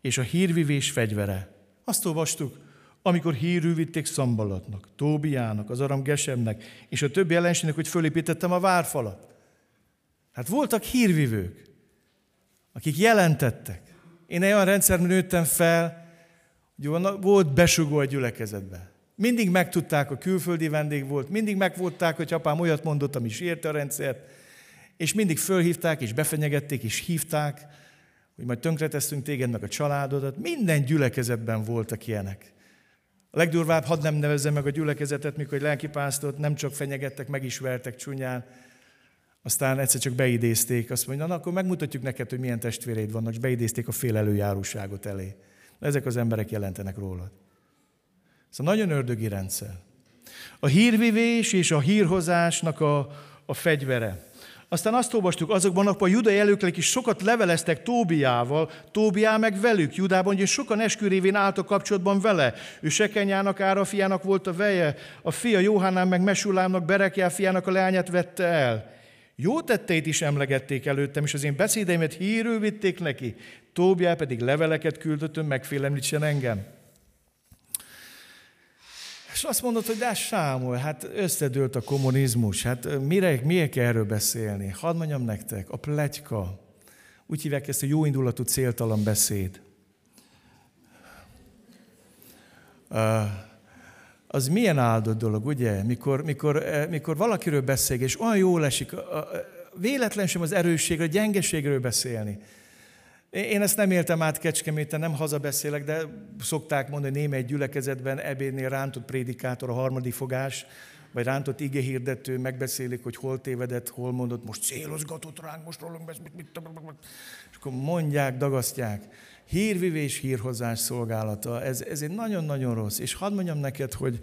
és a hírvivés fegyvere. Azt olvastuk, amikor hírű vitték Szambalatnak, Tóbiának, az Aram Gesemnek, és a többi ellenségnek, hogy fölépítettem a várfalat. Hát voltak hírvivők, akik jelentettek. Én egy olyan rendszerben nőttem fel, hogy volt besugó a gyülekezetbe. Mindig megtudták, a külföldi vendég volt, mindig megvolták, hogy apám olyat mondott, ami is érte a rendszert, és mindig fölhívták, és befenyegették, és hívták, hogy majd tönkretesztünk téged, meg a családodat. Minden gyülekezetben voltak ilyenek. A legdurvább, hadd nem nevezzem meg a gyülekezetet, mikor egy lelkipásztort nem csak fenyegettek, meg is vertek csúnyán, aztán egyszer csak beidézték, azt mondja, na akkor megmutatjuk neked, hogy milyen testvéreid vannak, és beidézték a fél előjáróságot elé. Ezek az emberek jelentenek rólad. Szóval nagyon ördögi rendszer. A hírvivés és a hírhozásnak a, a fegyvere. Aztán azt olvastuk, azokban a judai előkelek is sokat leveleztek Tóbiával, Tóbiá meg velük, Judában, hogy sokan eskürévén álltak kapcsolatban vele. Ő Sekenyának, Ára fiának volt a veje, a fia Jóhánán meg Mesulámnak, Berekjá fiának a leányát vette el. Jó tetteit is emlegették előttem, és az én beszédeimet hírül vitték neki. Tóbiá pedig leveleket küldöttem, megfélemlítsen engem. És azt mondod, hogy de Sámuel, hát összedőlt a kommunizmus, hát mire, miért kell erről beszélni? Hadd mondjam nektek, a pletyka, úgy hívják ezt a jóindulatú céltalan beszéd. Uh, az milyen áldott dolog, ugye? Mikor, mikor, eh, mikor valakiről beszél, és olyan jól esik, véletlen sem az erősségről, a gyengeségről beszélni. Én ezt nem éltem át Kecskeméten, nem hazabeszélek, de szokták mondani, némely gyülekezetben ebédnél rántott prédikátor, a harmadik fogás, vagy rántott igehirdető, megbeszélik, hogy hol tévedett, hol mondott, most célozgatott ránk, most rólunk és akkor mondják, dagasztják hírvivés, hírhozás szolgálata, ez, ez egy nagyon-nagyon rossz. És hadd mondjam neked, hogy,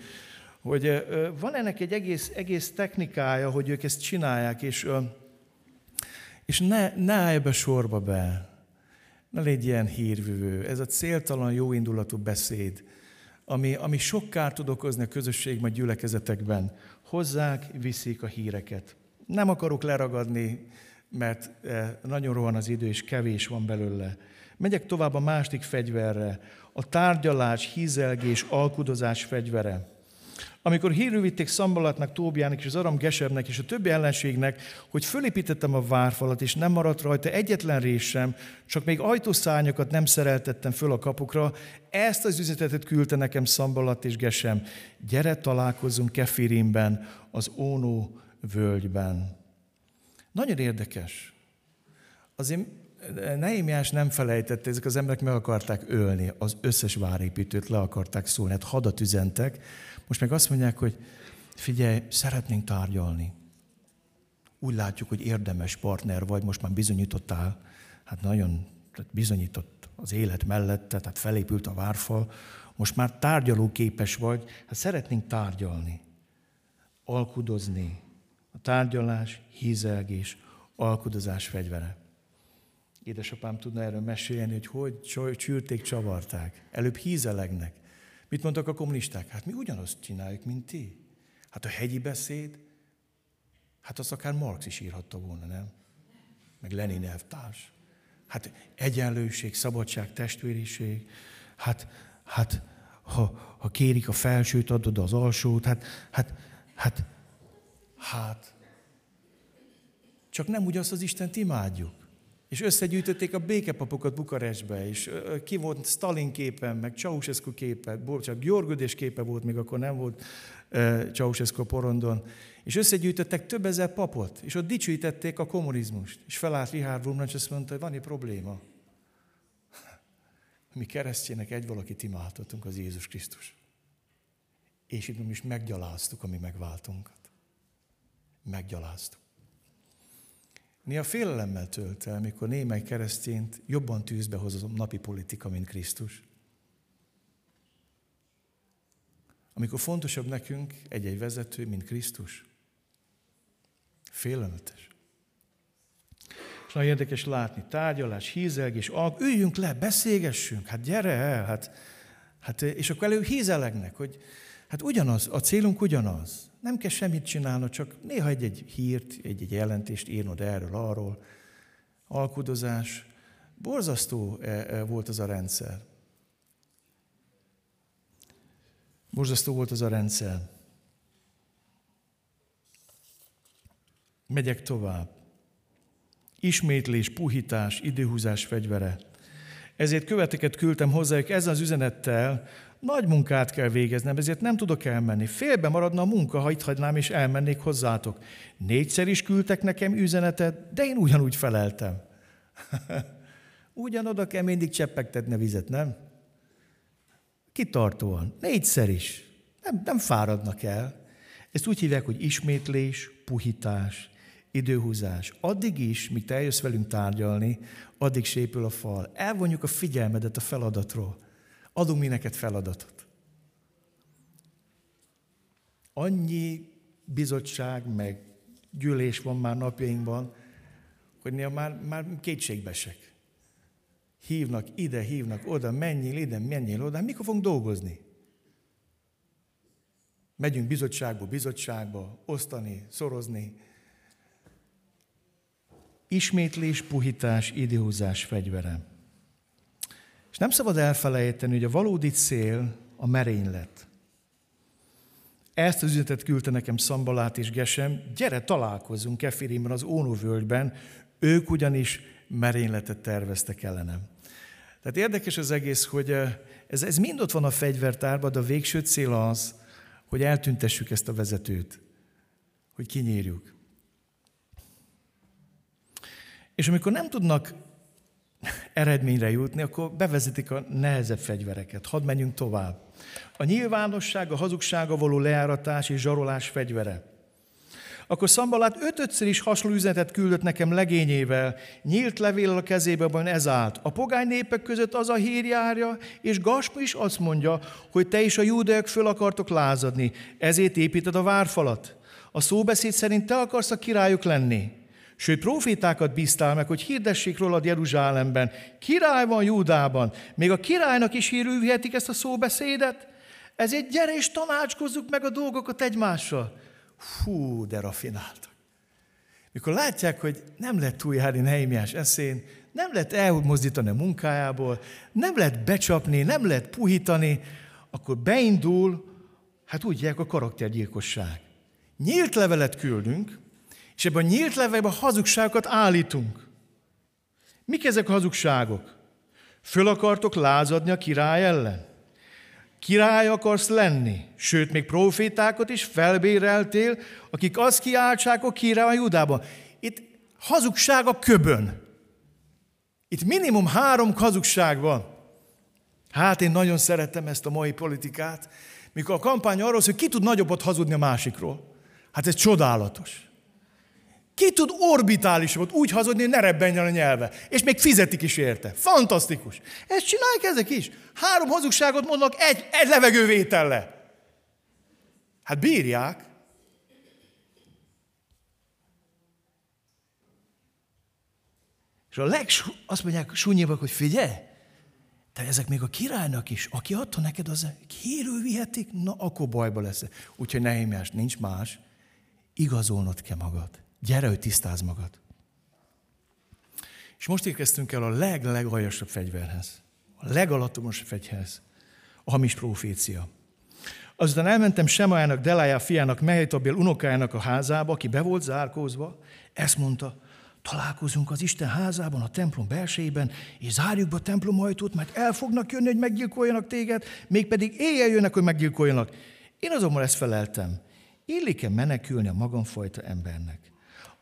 hogy van ennek egy egész, egész technikája, hogy ők ezt csinálják, és, és ne, ne állj be sorba be. Ne légy ilyen hírvivő. Ez a céltalan, jóindulatú beszéd, ami, ami sok kárt tud okozni a közösségben, a gyülekezetekben. Hozzák, viszik a híreket. Nem akarok leragadni mert eh, nagyon rohan az idő, és kevés van belőle. Megyek tovább a másik fegyverre, a tárgyalás, hízelgés, alkudozás fegyvere. Amikor hírű vitték Szambalatnak, Tóbiának és az Aram Gesernek és a többi ellenségnek, hogy fölépítettem a várfalat, és nem maradt rajta egyetlen rés sem, csak még ajtószányokat nem szereltettem föl a kapukra, ezt az üzenetet küldte nekem Szambalat és Gesem. Gyere, találkozzunk Kefirimben, az Ónó völgyben. Nagyon érdekes. Azért Nehémiás nem felejtette, ezek az emberek meg akarták ölni, az összes várépítőt le akarták szólni, hát hadat üzentek, most meg azt mondják, hogy figyelj, szeretnénk tárgyalni. Úgy látjuk, hogy érdemes partner vagy, most már bizonyítottál, hát nagyon tehát bizonyított az élet mellette, tehát felépült a várfal, most már tárgyaló képes vagy, hát szeretnénk tárgyalni, alkudozni. A tárgyalás, hízelgés, alkudozás fegyvere. Édesapám tudna erről mesélni, hogy hogy csűrték, csavarták. Előbb hízelegnek. Mit mondtak a kommunisták? Hát mi ugyanazt csináljuk, mint ti. Hát a hegyi beszéd, hát azt akár Marx is írhatta volna, nem? Meg Lenin elvtárs. Hát egyenlőség, szabadság, testvériség. Hát, hát ha, ha kérik a felsőt, adod az alsót. Hát, hát, hát, hát. Csak nem úgy azt az Istent imádjuk. És összegyűjtötték a békepapokat Bukarestbe, és ki volt Stalin képen, meg Ceausescu képe, csak Györgödés képe volt, még akkor nem volt Ceausescu porondon. És összegyűjtöttek több ezer papot, és ott dicsőítették a kommunizmust. És felállt Richard és azt mondta, hogy van egy probléma. Mi keresztjének egy valakit imádhatunk, az Jézus Krisztus. És itt mi is meggyaláztuk a mi megváltunkat. Meggyaláztuk. Néha félelemmel tölt el, mikor némely keresztényt jobban tűzbe hoz a napi politika, mint Krisztus. Amikor fontosabb nekünk egy-egy vezető, mint Krisztus. Félelmetes. És nagyon érdekes látni, tárgyalás, hízelgés, alk, üljünk le, beszélgessünk, hát gyere el, hát, hát és akkor elő hízelegnek, hogy hát ugyanaz, a célunk ugyanaz. Nem kell semmit csinálnod, csak néha egy-egy hírt, egy-egy jelentést írnod erről, arról. Alkudozás. Borzasztó e, e, volt az a rendszer. Borzasztó volt az a rendszer. Megyek tovább. Ismétlés, puhítás, időhúzás fegyvere. Ezért követeket küldtem hozzájuk ezzel az üzenettel, nagy munkát kell végeznem, ezért nem tudok elmenni. Félbe maradna a munka, ha itt hagynám és elmennék hozzátok. Négyszer is küldtek nekem üzenetet, de én ugyanúgy feleltem. Ugyanoda kell mindig cseppegtetni a vizet, nem? Kitartóan. Négyszer is. Nem, nem fáradnak el. Ezt úgy hívják, hogy ismétlés, puhítás, időhúzás. Addig is, míg te eljössz velünk tárgyalni, addig sépül a fal. Elvonjuk a figyelmedet a feladatról adunk mi neked feladatot. Annyi bizottság, meg gyűlés van már napjainkban, hogy néha már, már kétségbesek. Hívnak ide, hívnak oda, menjél ide, menjél oda. Mikor fogunk dolgozni? Megyünk bizottságba, bizottságba, osztani, szorozni. Ismétlés, puhítás, időhúzás fegyvere. És nem szabad elfelejteni, hogy a valódi cél a merénylet. Ezt az üzenetet küldte nekem Szambalát és Gesem, gyere találkozzunk Kefirimben, az Ónóvölgyben, ők ugyanis merényletet terveztek ellenem. Tehát érdekes az egész, hogy eh, ez, ez mind ott van a fegyvertárban, de a végső cél az, hogy eltüntessük ezt a vezetőt, hogy kinyírjuk. És amikor nem tudnak eredményre jutni, akkor bevezetik a nehezebb fegyvereket. Hadd menjünk tovább. A nyilvánosság, a hazugsága való leáratás és zsarolás fegyvere. Akkor Szambalát ötötször is hasonló üzenetet küldött nekem legényével, nyílt levél a kezébe, van ez állt. A pogány népek között az a hír járja, és Gaspa is azt mondja, hogy te is a júdeok föl akartok lázadni, ezért építed a várfalat. A szóbeszéd szerint te akarsz a királyok lenni. Sőt, profétákat bíztál meg, hogy hirdessék rólad Jeruzsálemben. Király van Júdában. Még a királynak is hírülhetik ezt a szóbeszédet. Ezért gyere és tanácskozzuk meg a dolgokat egymással. Hú, de rafináltak. Mikor látják, hogy nem lehet túljárni Nehémiás eszén, nem lehet elmozdítani a munkájából, nem lehet becsapni, nem lehet puhítani, akkor beindul, hát úgy hívják a karaktergyilkosság. Nyílt levelet küldünk, és ebben a nyílt levelben hazugságokat állítunk. Mik ezek a hazugságok? Föl akartok lázadni a király ellen? Király akarsz lenni, sőt, még profétákat is felbéreltél, akik azt kiáltsák a király a Judában. Itt hazugság a köbön. Itt minimum három hazugság van. Hát én nagyon szeretem ezt a mai politikát, mikor a kampány arról hogy ki tud nagyobbat hazudni a másikról. Hát ez csodálatos. Ki tud orbitálisabbat úgy hazudni, hogy ne rebbenjen a nyelve. És még fizetik is érte. Fantasztikus. Ezt csinálják ezek is. Három hazugságot mondnak egy, egy levegővételle. Hát bírják. És a leg, azt mondják súnyibbak, hogy figyelj, de ezek még a királynak is, aki adta neked az hírül vihetik, na akkor bajba lesz. Úgyhogy Nehémiás, nincs más, igazolnod kell magad. Gyere, hogy tisztáz magad. És most érkeztünk el a leg-legaljasabb fegyverhez. A legalattomosabb fegyverhez. A hamis profécia. Azután elmentem Semajának, Delájá fiának, Mehetabil unokájának a házába, aki be volt zárkózva. Ezt mondta, találkozunk az Isten házában, a templom belsejében, és zárjuk be a templom ajtót, mert el fognak jönni, hogy meggyilkoljanak téged, mégpedig éjjel jönnek, hogy meggyilkoljanak. Én azonban ezt feleltem. Illik-e menekülni a magamfajta embernek?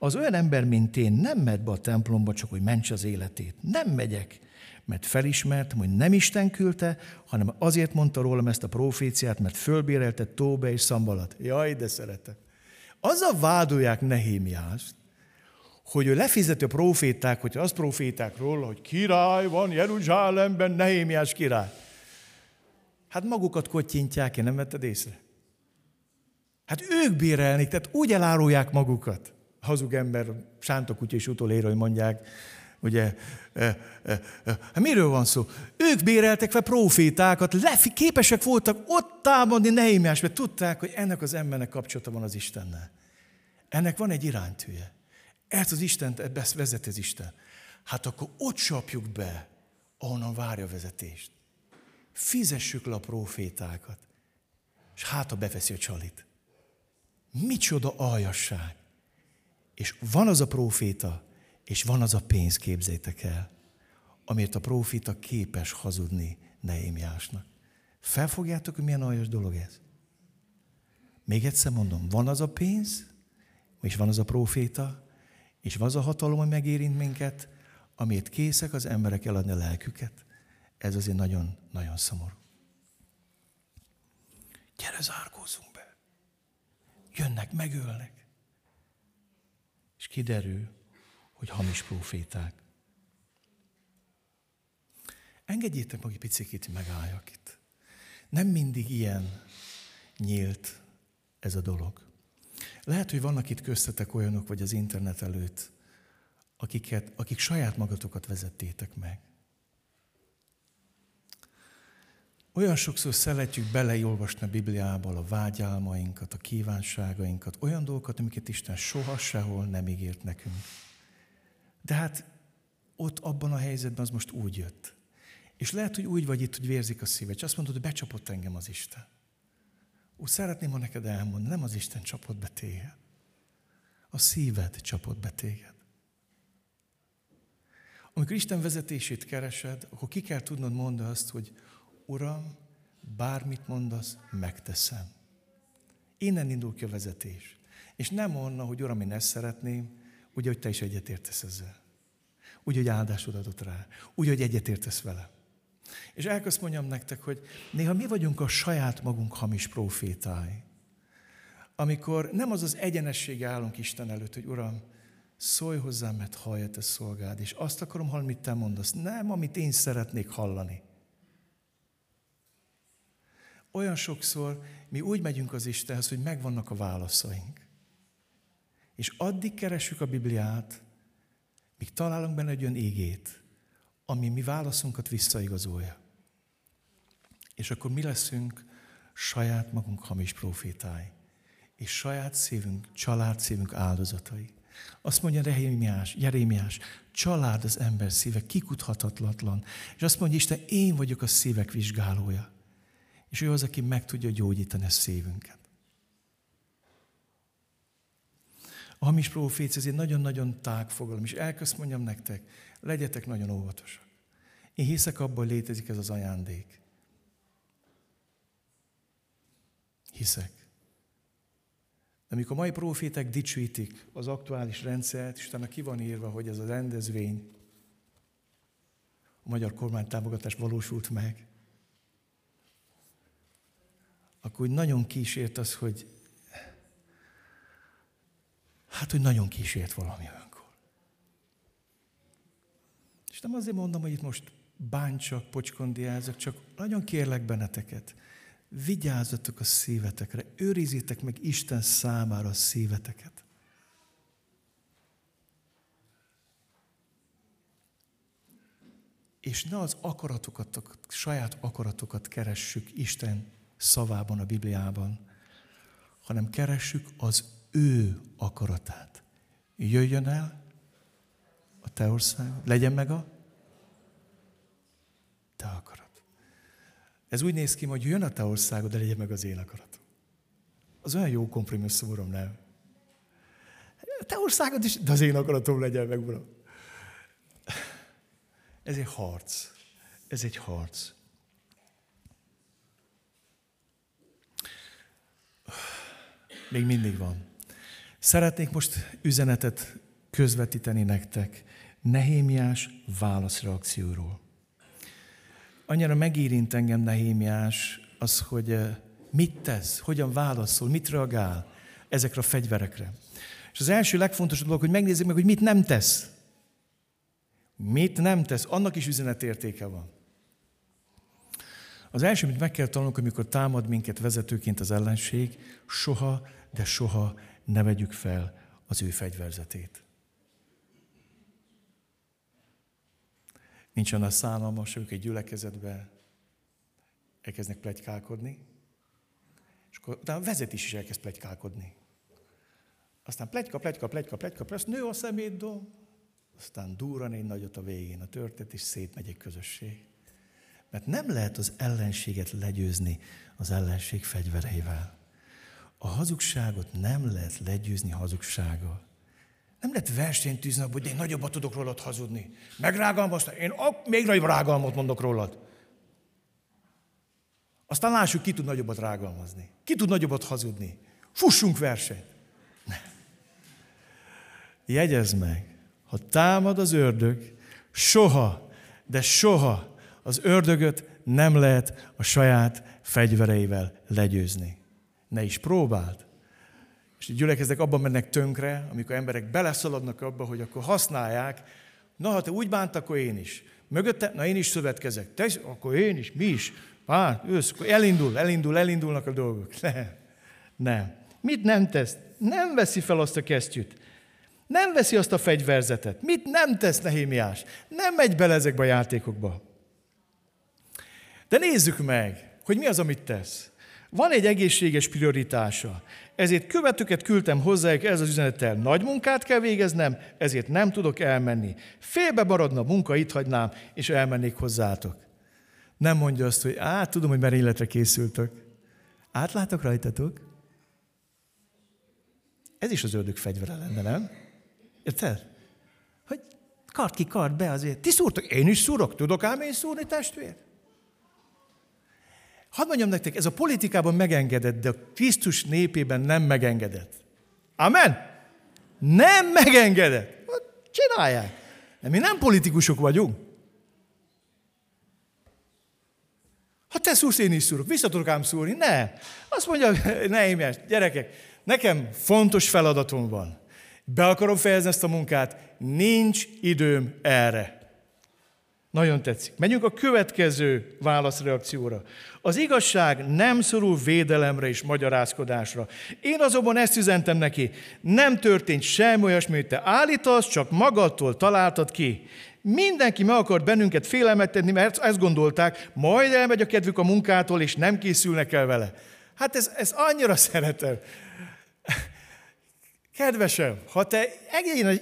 Az olyan ember, mint én, nem megy be a templomba, csak hogy mentse az életét. Nem megyek, mert felismertem, hogy nem Isten küldte, hanem azért mondta rólam ezt a proféciát, mert fölbérelte Tóbe és Szambalat. Jaj, de szeretem. Azzal vádolják Nehémiást, hogy ő lefizeti a proféták, hogyha azt proféták róla, hogy király van Jeruzsálemben, Nehémiás király. Hát magukat kottyintják, én nem vetted észre? Hát ők bérelnik, tehát úgy elárulják magukat. Hazug ember, sántok és utolér, hogy mondják, ugye, e, e, e, miről van szó? Ők béreltek fel profétákat, lefi, képesek voltak ott támadni Nehémiás, mert tudták, hogy ennek az embernek kapcsolata van az Istennel. Ennek van egy iránytűje. Ezt az Istent, ebbe vezet az Isten. Hát akkor ott csapjuk be, ahonnan várja a vezetést. Fizessük le a profétákat, és hát, ha beveszi a csalit. Micsoda aljasság. És van az a proféta, és van az a pénz, képzétek el, amért a proféta képes hazudni Neémiásnak. Felfogjátok, hogy milyen aljas dolog ez? Még egyszer mondom, van az a pénz, és van az a proféta, és van az a hatalom, hogy megérint minket, amit készek az emberek eladni a lelküket. Ez azért nagyon-nagyon szomorú. Gyere, zárkózzunk be. Jönnek, megölnek. És kiderül, hogy hamis proféták. Engedjétek meg egy picit, megálljak itt. Nem mindig ilyen nyílt ez a dolog. Lehet, hogy vannak itt köztetek olyanok, vagy az internet előtt, akiket, akik saját magatokat vezettétek meg. Olyan sokszor szeretjük beleolvasni a Bibliából a vágyálmainkat, a kívánságainkat, olyan dolgokat, amiket Isten soha sehol nem ígért nekünk. De hát ott abban a helyzetben az most úgy jött. És lehet, hogy úgy vagy itt, hogy vérzik a szíved, és azt mondod, hogy becsapott engem az Isten. Úgy szeretném, ha neked elmondani, nem az Isten csapott be téged. A szíved csapott be téged. Amikor Isten vezetését keresed, akkor ki kell tudnod mondani azt, hogy Uram, bármit mondasz, megteszem. Innen indul ki a vezetés. És nem onnan, hogy Uram, én ezt szeretném, úgy, hogy te is egyetértesz ezzel. Úgy, hogy áldásod adott rá. Úgy, hogy egyetértesz vele. És elkezd mondjam nektek, hogy néha mi vagyunk a saját magunk hamis profétái. Amikor nem az az egyenesség állunk Isten előtt, hogy Uram, szólj hozzám, mert hallja te szolgád, és azt akarom hallani, mit te mondasz. Nem, amit én szeretnék hallani. Olyan sokszor mi úgy megyünk az Istenhez, hogy megvannak a válaszaink. És addig keressük a Bibliát, míg találunk benne egy olyan égét, ami mi válaszunkat visszaigazolja. És akkor mi leszünk saját magunk hamis profétái, és saját szívünk, család szívünk áldozatai. Azt mondja Jeremiás, Jeremiás, család az ember szíve, kikuthatatlan. És azt mondja Isten, én vagyok a szívek vizsgálója. És ő az, aki meg tudja gyógyítani a szívünket. A hamis profécia ez egy nagyon-nagyon tág fogalom, és elközt mondjam nektek, legyetek nagyon óvatosak. Én hiszek abban, hogy létezik ez az ajándék. Hiszek. De amikor mai profétek dicsőítik az aktuális rendszert, és utána ki van írva, hogy ez a rendezvény a magyar kormány támogatás valósult meg, akkor úgy nagyon kísért az, hogy hát, hogy nagyon kísért valami olyankor. És nem azért mondom, hogy itt most bántsak, pocskondiázok, csak nagyon kérlek benneteket, vigyázzatok a szívetekre, őrizzétek meg Isten számára a szíveteket. És ne az akaratokat, saját akaratokat keressük Isten szavában, a Bibliában, hanem keressük az ő akaratát. Jöjjön el a te ország, legyen meg a te akarat. Ez úgy néz ki, hogy jön a te országod, de legyen meg az én akaratom. Az olyan jó kompromisszum, uram, nem? A te országod is, de az én akaratom legyen meg, uram. Ez egy harc. Ez egy harc. Még mindig van. Szeretnék most üzenetet közvetíteni nektek Nehémiás válaszreakcióról. Annyira megérint engem Nehémiás az, hogy eh, mit tesz, hogyan válaszol, mit reagál ezekre a fegyverekre. És az első legfontosabb dolog, hogy megnézzük meg, hogy mit nem tesz. Mit nem tesz, annak is üzenetértéke van. Az első, amit meg kell tanulnunk, amikor támad minket vezetőként az ellenség, soha, de soha ne vegyük fel az ő fegyverzetét. Nincs olyan szállalmas, ők egy gyülekezetbe elkezdnek plegykálkodni, és akkor utána a vezetés is elkezd plegykálkodni. Aztán plegyka, plegyka, plegyka, plegyka, plegyka, nő a szemétdom, aztán durran egy nagyot a végén a történet, és szétmegy egy közösség. Mert nem lehet az ellenséget legyőzni az ellenség fegyvereivel. A hazugságot nem lehet legyőzni hazugsággal. Nem lehet versenyt tűzni abban, hogy én nagyobbat tudok rólad hazudni. Megrágalmaztam, én ak- még nagyobb rágalmat mondok rólad. Aztán lássuk, ki tud nagyobbat rágalmazni. Ki tud nagyobbat hazudni. Fussunk versenyt. Nem. Jegyezd meg, ha támad az ördög, soha, de soha az ördögöt nem lehet a saját fegyvereivel legyőzni ne is próbáld. És a gyülekezek abban mennek tönkre, amikor emberek beleszaladnak abba, hogy akkor használják, na ha te úgy bánt, akkor én is. Mögötte, na én is szövetkezek. Te akkor én is, mi is. Pár, ősz, akkor elindul, elindul, elindulnak a dolgok. Nem. Nem. Mit nem tesz? Nem veszi fel azt a kesztyűt. Nem veszi azt a fegyverzetet. Mit nem tesz Nehémiás? Nem megy bele ezekbe a játékokba. De nézzük meg, hogy mi az, amit tesz. Van egy egészséges prioritása. Ezért követőket küldtem hozzájuk ez az üzenettel. Nagy munkát kell végeznem, ezért nem tudok elmenni. Félbe maradna a munka, itt hagynám, és elmennék hozzátok. Nem mondja azt, hogy át tudom, hogy merényletre készültök. Átlátok rajtatok? Ez is az ördög fegyvere lenne, nem? Érted? Hogy kart ki, kart be azért. Ti szúrtok? Én is szúrok. Tudok ám én szúrni, testvér? Hadd mondjam nektek, ez a politikában megengedett, de a Krisztus népében nem megengedett. Amen? Nem megengedett. Csinálják. De mi nem politikusok vagyunk. Ha te szúrsz, én is szúrok. Vissza tudok ám szúrni? Ne. Azt mondja, ne gyerekek, nekem fontos feladatom van. Be akarom fejezni ezt a munkát, nincs időm erre. Nagyon tetszik. Menjünk a következő válaszreakcióra. Az igazság nem szorul védelemre és magyarázkodásra. Én azonban ezt üzentem neki, nem történt semmi olyasmi, hogy te állítasz, csak magadtól találtad ki. Mindenki meg akart bennünket félelmet mert ezt gondolták, majd elmegy a kedvük a munkától, és nem készülnek el vele. Hát ez, ez annyira szeretem. Kedvesem, ha te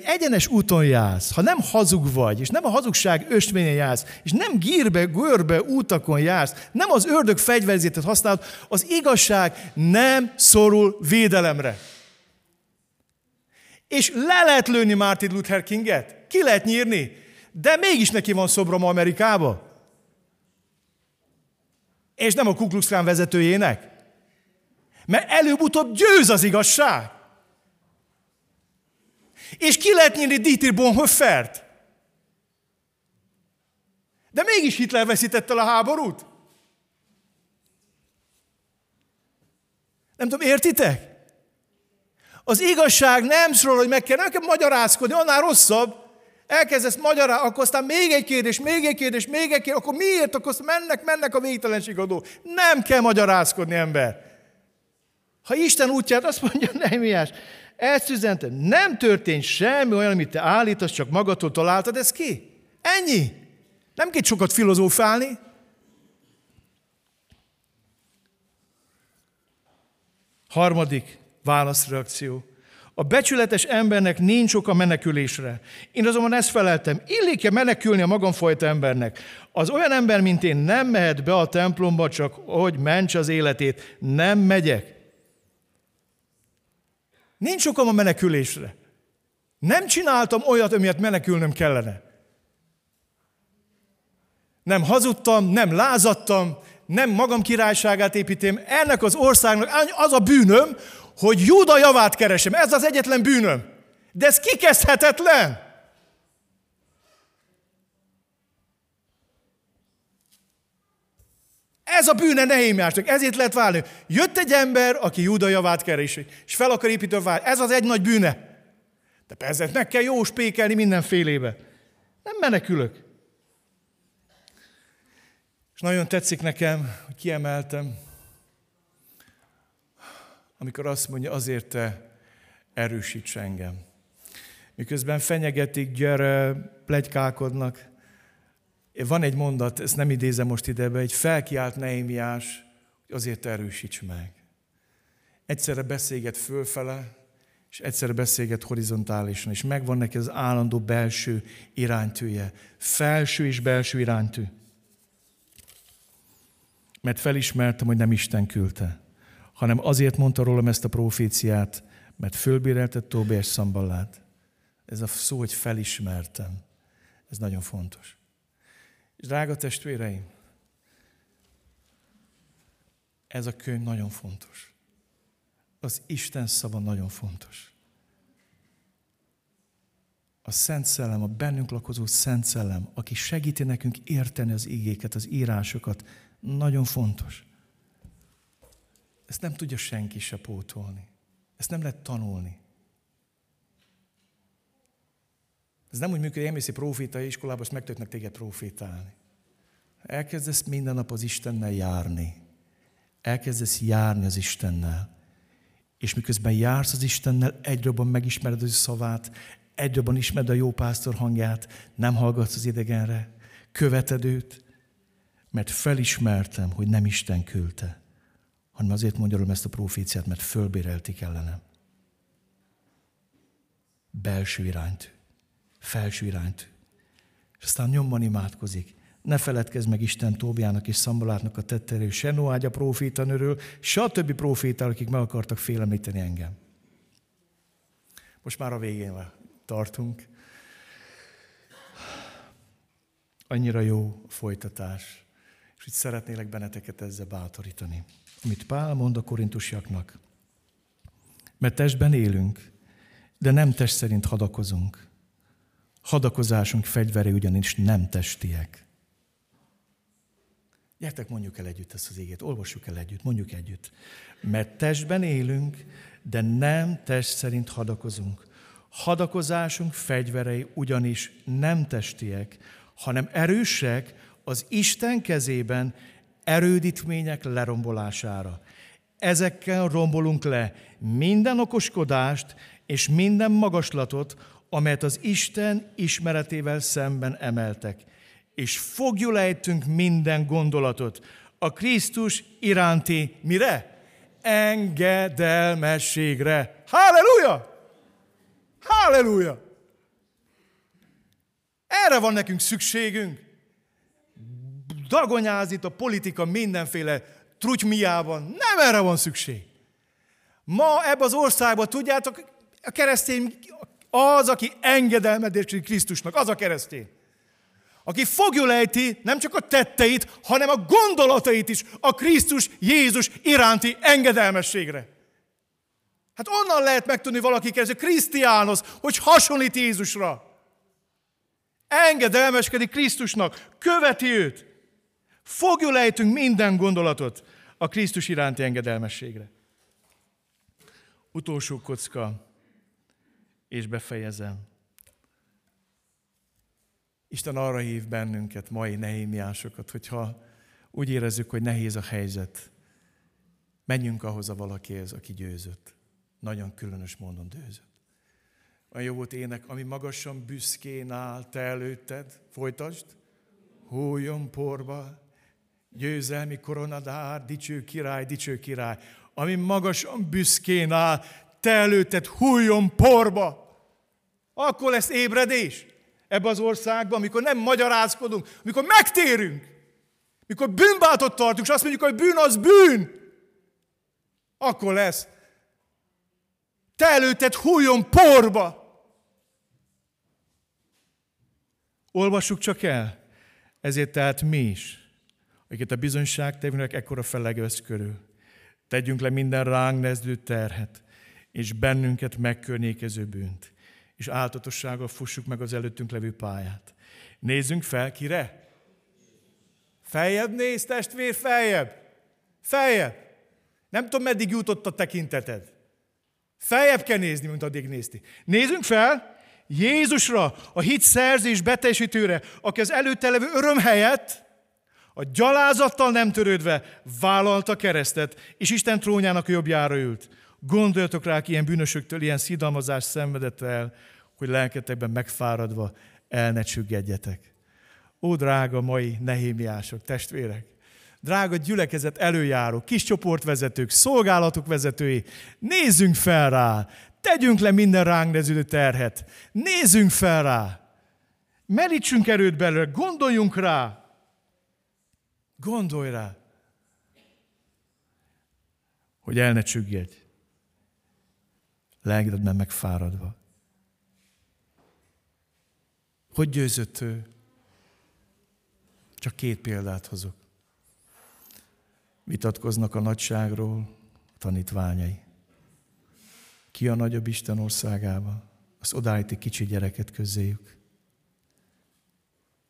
egyenes úton jársz, ha nem hazug vagy, és nem a hazugság ösvényen jársz, és nem gírbe, görbe útakon jársz, nem az ördög fegyverzétet használod, az igazság nem szorul védelemre. És le lehet lőni Martin Luther Kinget, ki lehet nyírni, de mégis neki van szobrom Amerikába. És nem a Ku Klux Klan vezetőjének. Mert előbb-utóbb győz az igazság. És ki lehet nyírni Dietrich Bonhoeffert? De mégis Hitler veszítette el a háborút. Nem tudom, értitek? Az igazság nem szól, hogy meg kell, nem kell magyarázkodni, annál rosszabb. Elkezdesz magyarázni, akkor aztán még egy kérdés, még egy kérdés, még egy kérdés, akkor miért, akkor mennek, mennek a végtelenség adó. Nem kell magyarázkodni, ember. Ha Isten útját azt mondja Nehemiás, ezt üzente, nem történt semmi olyan, amit te állítasz, csak magadtól találtad, ez ki? Ennyi. Nem kell sokat filozófálni. Harmadik válaszreakció. A becsületes embernek nincs oka menekülésre. Én azonban ezt feleltem, illik-e menekülni a magamfajta embernek? Az olyan ember, mint én, nem mehet be a templomba, csak hogy mentse az életét. Nem megyek. Nincs okom a menekülésre. Nem csináltam olyat, amiért menekülnöm kellene. Nem hazudtam, nem lázadtam, nem magam királyságát építem. Ennek az országnak az a bűnöm, hogy Júda javát keresem. Ez az egyetlen bűnöm. De ez kikezdhetetlen. Ez a bűne Nehémiásnak, ezért lehet válni. Jött egy ember, aki Júda javát keresi, és fel akar építeni válni. Ez az egy nagy bűne. De persze meg kell jó spékelni mindenfélébe. Nem menekülök. És nagyon tetszik nekem, hogy kiemeltem, amikor azt mondja, azért te erősíts engem. Miközben fenyegetik, gyere, plegykálkodnak, van egy mondat, ezt nem idézem most idebe, egy felkiált Nehémiás, hogy azért erősíts meg. Egyszerre beszélget fölfele, és egyszerre beszélget horizontálisan, és megvan neki az állandó belső iránytűje. Felső és belső iránytű. Mert felismertem, hogy nem Isten küldte, hanem azért mondta rólam ezt a proféciát, mert fölbéreltett Tóbi és Szamballát. Ez a szó, hogy felismertem. Ez nagyon fontos. És drága testvéreim, ez a könyv nagyon fontos. Az Isten szava nagyon fontos. A Szent Szellem, a bennünk lakozó Szent Szellem, aki segíti nekünk érteni az igéket, az írásokat, nagyon fontos. Ezt nem tudja senki se pótolni. Ezt nem lehet tanulni. Ez nem úgy működik, hogy elmész profétai iskolába, és megtötnek téged profétálni. Elkezdesz minden nap az Istennel járni. Elkezdesz járni az Istennel. És miközben jársz az Istennel, egyre jobban megismered az szavát, egyre jobban ismered a jó pásztor hangját, nem hallgatsz az idegenre, követed őt, mert felismertem, hogy nem Isten küldte, hanem azért mondja ezt a proféciát, mert fölbéreltik ellenem. Belső irányt felső irányt. És aztán nyomban imádkozik. Ne feledkezz meg Isten Tóbiának és Szambalátnak a tetteről, se Noágy a profétanőről, a többi profétáról, akik meg akartak félemlíteni engem. Most már a végén tartunk. Annyira jó folytatás. És itt szeretnélek benneteket ezzel bátorítani. Amit Pál mond a korintusiaknak. Mert testben élünk, de nem test szerint hadakozunk. Hadakozásunk fegyvere ugyanis nem testiek. Gyertek, mondjuk el együtt ezt az égét, olvassuk el együtt, mondjuk együtt. Mert testben élünk, de nem test szerint hadakozunk. Hadakozásunk fegyverei ugyanis nem testiek, hanem erősek az Isten kezében erődítmények lerombolására. Ezekkel rombolunk le minden okoskodást és minden magaslatot, amelyet az Isten ismeretével szemben emeltek. És fogjulejtünk minden gondolatot a Krisztus iránti mire? Engedelmességre. Halleluja! Halleluja! Erre van nekünk szükségünk. Dagonyázni a politika mindenféle trutymiában. Nem erre van szükség. Ma ebben az országban, tudjátok, a keresztény az, aki engedelmedési Krisztusnak, az a keresztény. Aki fogjulejti nem csak a tetteit, hanem a gondolatait is a Krisztus Jézus iránti engedelmességre. Hát onnan lehet megtudni valaki kezdő Krisztiános, hogy hasonlít Jézusra. Engedelmeskedik Krisztusnak, követi őt. Fogjulejtünk minden gondolatot a Krisztus iránti engedelmességre. Utolsó kocka, és befejezem. Isten arra hív bennünket, mai nehémiásokat, hogyha úgy érezzük, hogy nehéz a helyzet, menjünk ahhoz a valakihez, aki győzött. Nagyon különös módon győzött. Olyan jó volt ének, ami magasan büszkén áll te előtted. Folytasd. Hújjon porba, győzelmi koronadár, dicső király, dicső király. Ami magasan büszkén áll, te előtted hújjon porba. Akkor lesz ébredés ebbe az országban, amikor nem magyarázkodunk, amikor megtérünk, mikor bűnbátot tartunk, és azt mondjuk, hogy bűn az bűn, akkor lesz. Te előtted hújjon porba. Olvassuk csak el. Ezért tehát mi is, akiket a bizonyság tevőnek ekkora fellegőz körül, tegyünk le minden ránk nezdő terhet, és bennünket megkörnyékező bűnt, és áltatossággal fussuk meg az előttünk levő pályát. Nézzünk fel, kire? Feljebb néz, testvér, feljebb. Feljebb. Nem tudom, meddig jutott a tekinteted. Feljebb kell nézni, mint addig nézti. Nézzünk fel Jézusra, a hit szerzés beteljesítőre, aki az előtte levő öröm helyett a gyalázattal nem törődve vállalta keresztet, és Isten trónjának jobbjára ült. Gondoljatok rá, ilyen bűnösöktől ilyen szidalmazást szenvedett el, hogy lelketekben megfáradva el ne csüggedjetek. Ó, drága mai nehémiások, testvérek! Drága gyülekezet előjáró, kis csoportvezetők, szolgálatok vezetői, nézzünk fel rá, tegyünk le minden ránk neződő terhet, nézzünk fel rá, merítsünk erőt belőle, gondoljunk rá, gondolj rá, hogy el ne csüggedj lelkedben megfáradva. Hogy győzött ő? Csak két példát hozok. Vitatkoznak a nagyságról a tanítványai. Ki a nagyobb Isten országába? Az odállíti kicsi gyereket közéjük.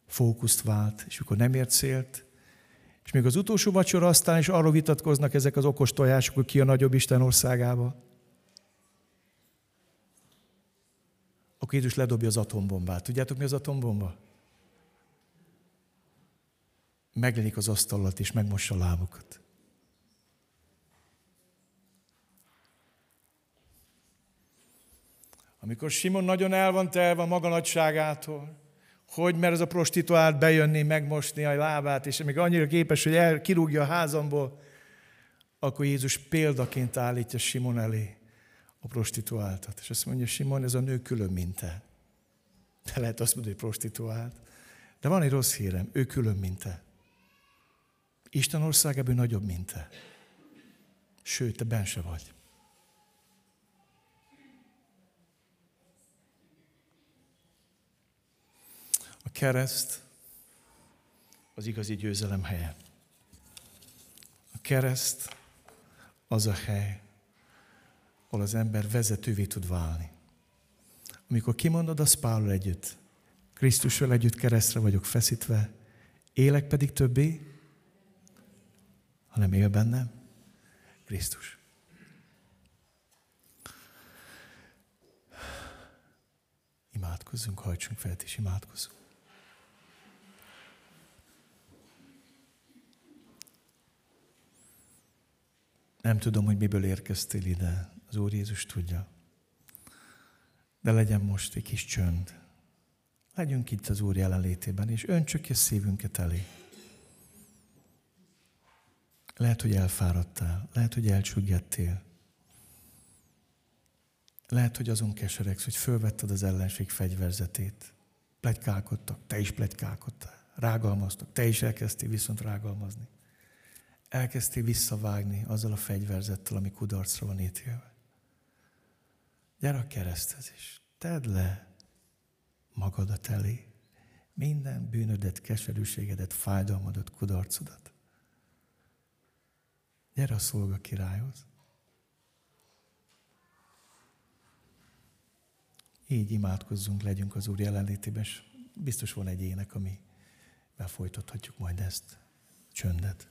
Fókuszt vált, és akkor nem ért célt, és még az utolsó vacsora aztán is arról vitatkoznak ezek az okos tojások, hogy ki a nagyobb Isten országába. Akkor Jézus ledobja az atombombát. Tudjátok, mi az atombomba? Megjelenik az asztalat, és megmossa a lábukat. Amikor Simon nagyon el van telve a maga nagyságától, hogy mert ez a prostituált bejönni, megmosni a lábát, és még annyira képes, hogy el, kirúgja a házamból, akkor Jézus példaként állítja Simon elé a prostituáltat. És azt mondja, Simon, ez a nő külön, mint te. De lehet azt mondani, hogy prostituált. De van egy rossz hírem, ő külön, mint te. Isten országában nagyobb, mint te. Sőt, te ben se vagy. A kereszt az igazi győzelem helye. A kereszt az a hely, ahol az ember vezetővé tud válni. Amikor kimondod a Pálul együtt, Krisztussal együtt keresztre vagyok feszítve, élek pedig többé, hanem él bennem Krisztus. Imádkozzunk, hajtsunk fel, és imádkozzunk. Nem tudom, hogy miből érkeztél ide. Az Úr Jézus tudja. De legyen most egy kis csönd. Legyünk itt az Úr jelenlétében, és öntsük a szívünket elé. Lehet, hogy elfáradtál, lehet, hogy elcsüggettél. Lehet, hogy azon keseregsz, hogy fölvetted az ellenség fegyverzetét. Plegykálkodtak, te is plegykálkodtál. Rágalmaztak, te is elkezdtél viszont rágalmazni. Elkezdtél visszavágni azzal a fegyverzettel, ami kudarcra van ítélve. Gyere a kereszthez is. Tedd le magadat elé. Minden bűnödet, keserűségedet, fájdalmadat, kudarcodat. Gyere a szolga királyhoz. Így imádkozzunk, legyünk az Úr jelenlétében, és biztos van egy ének, amivel folytathatjuk majd ezt, csöndet.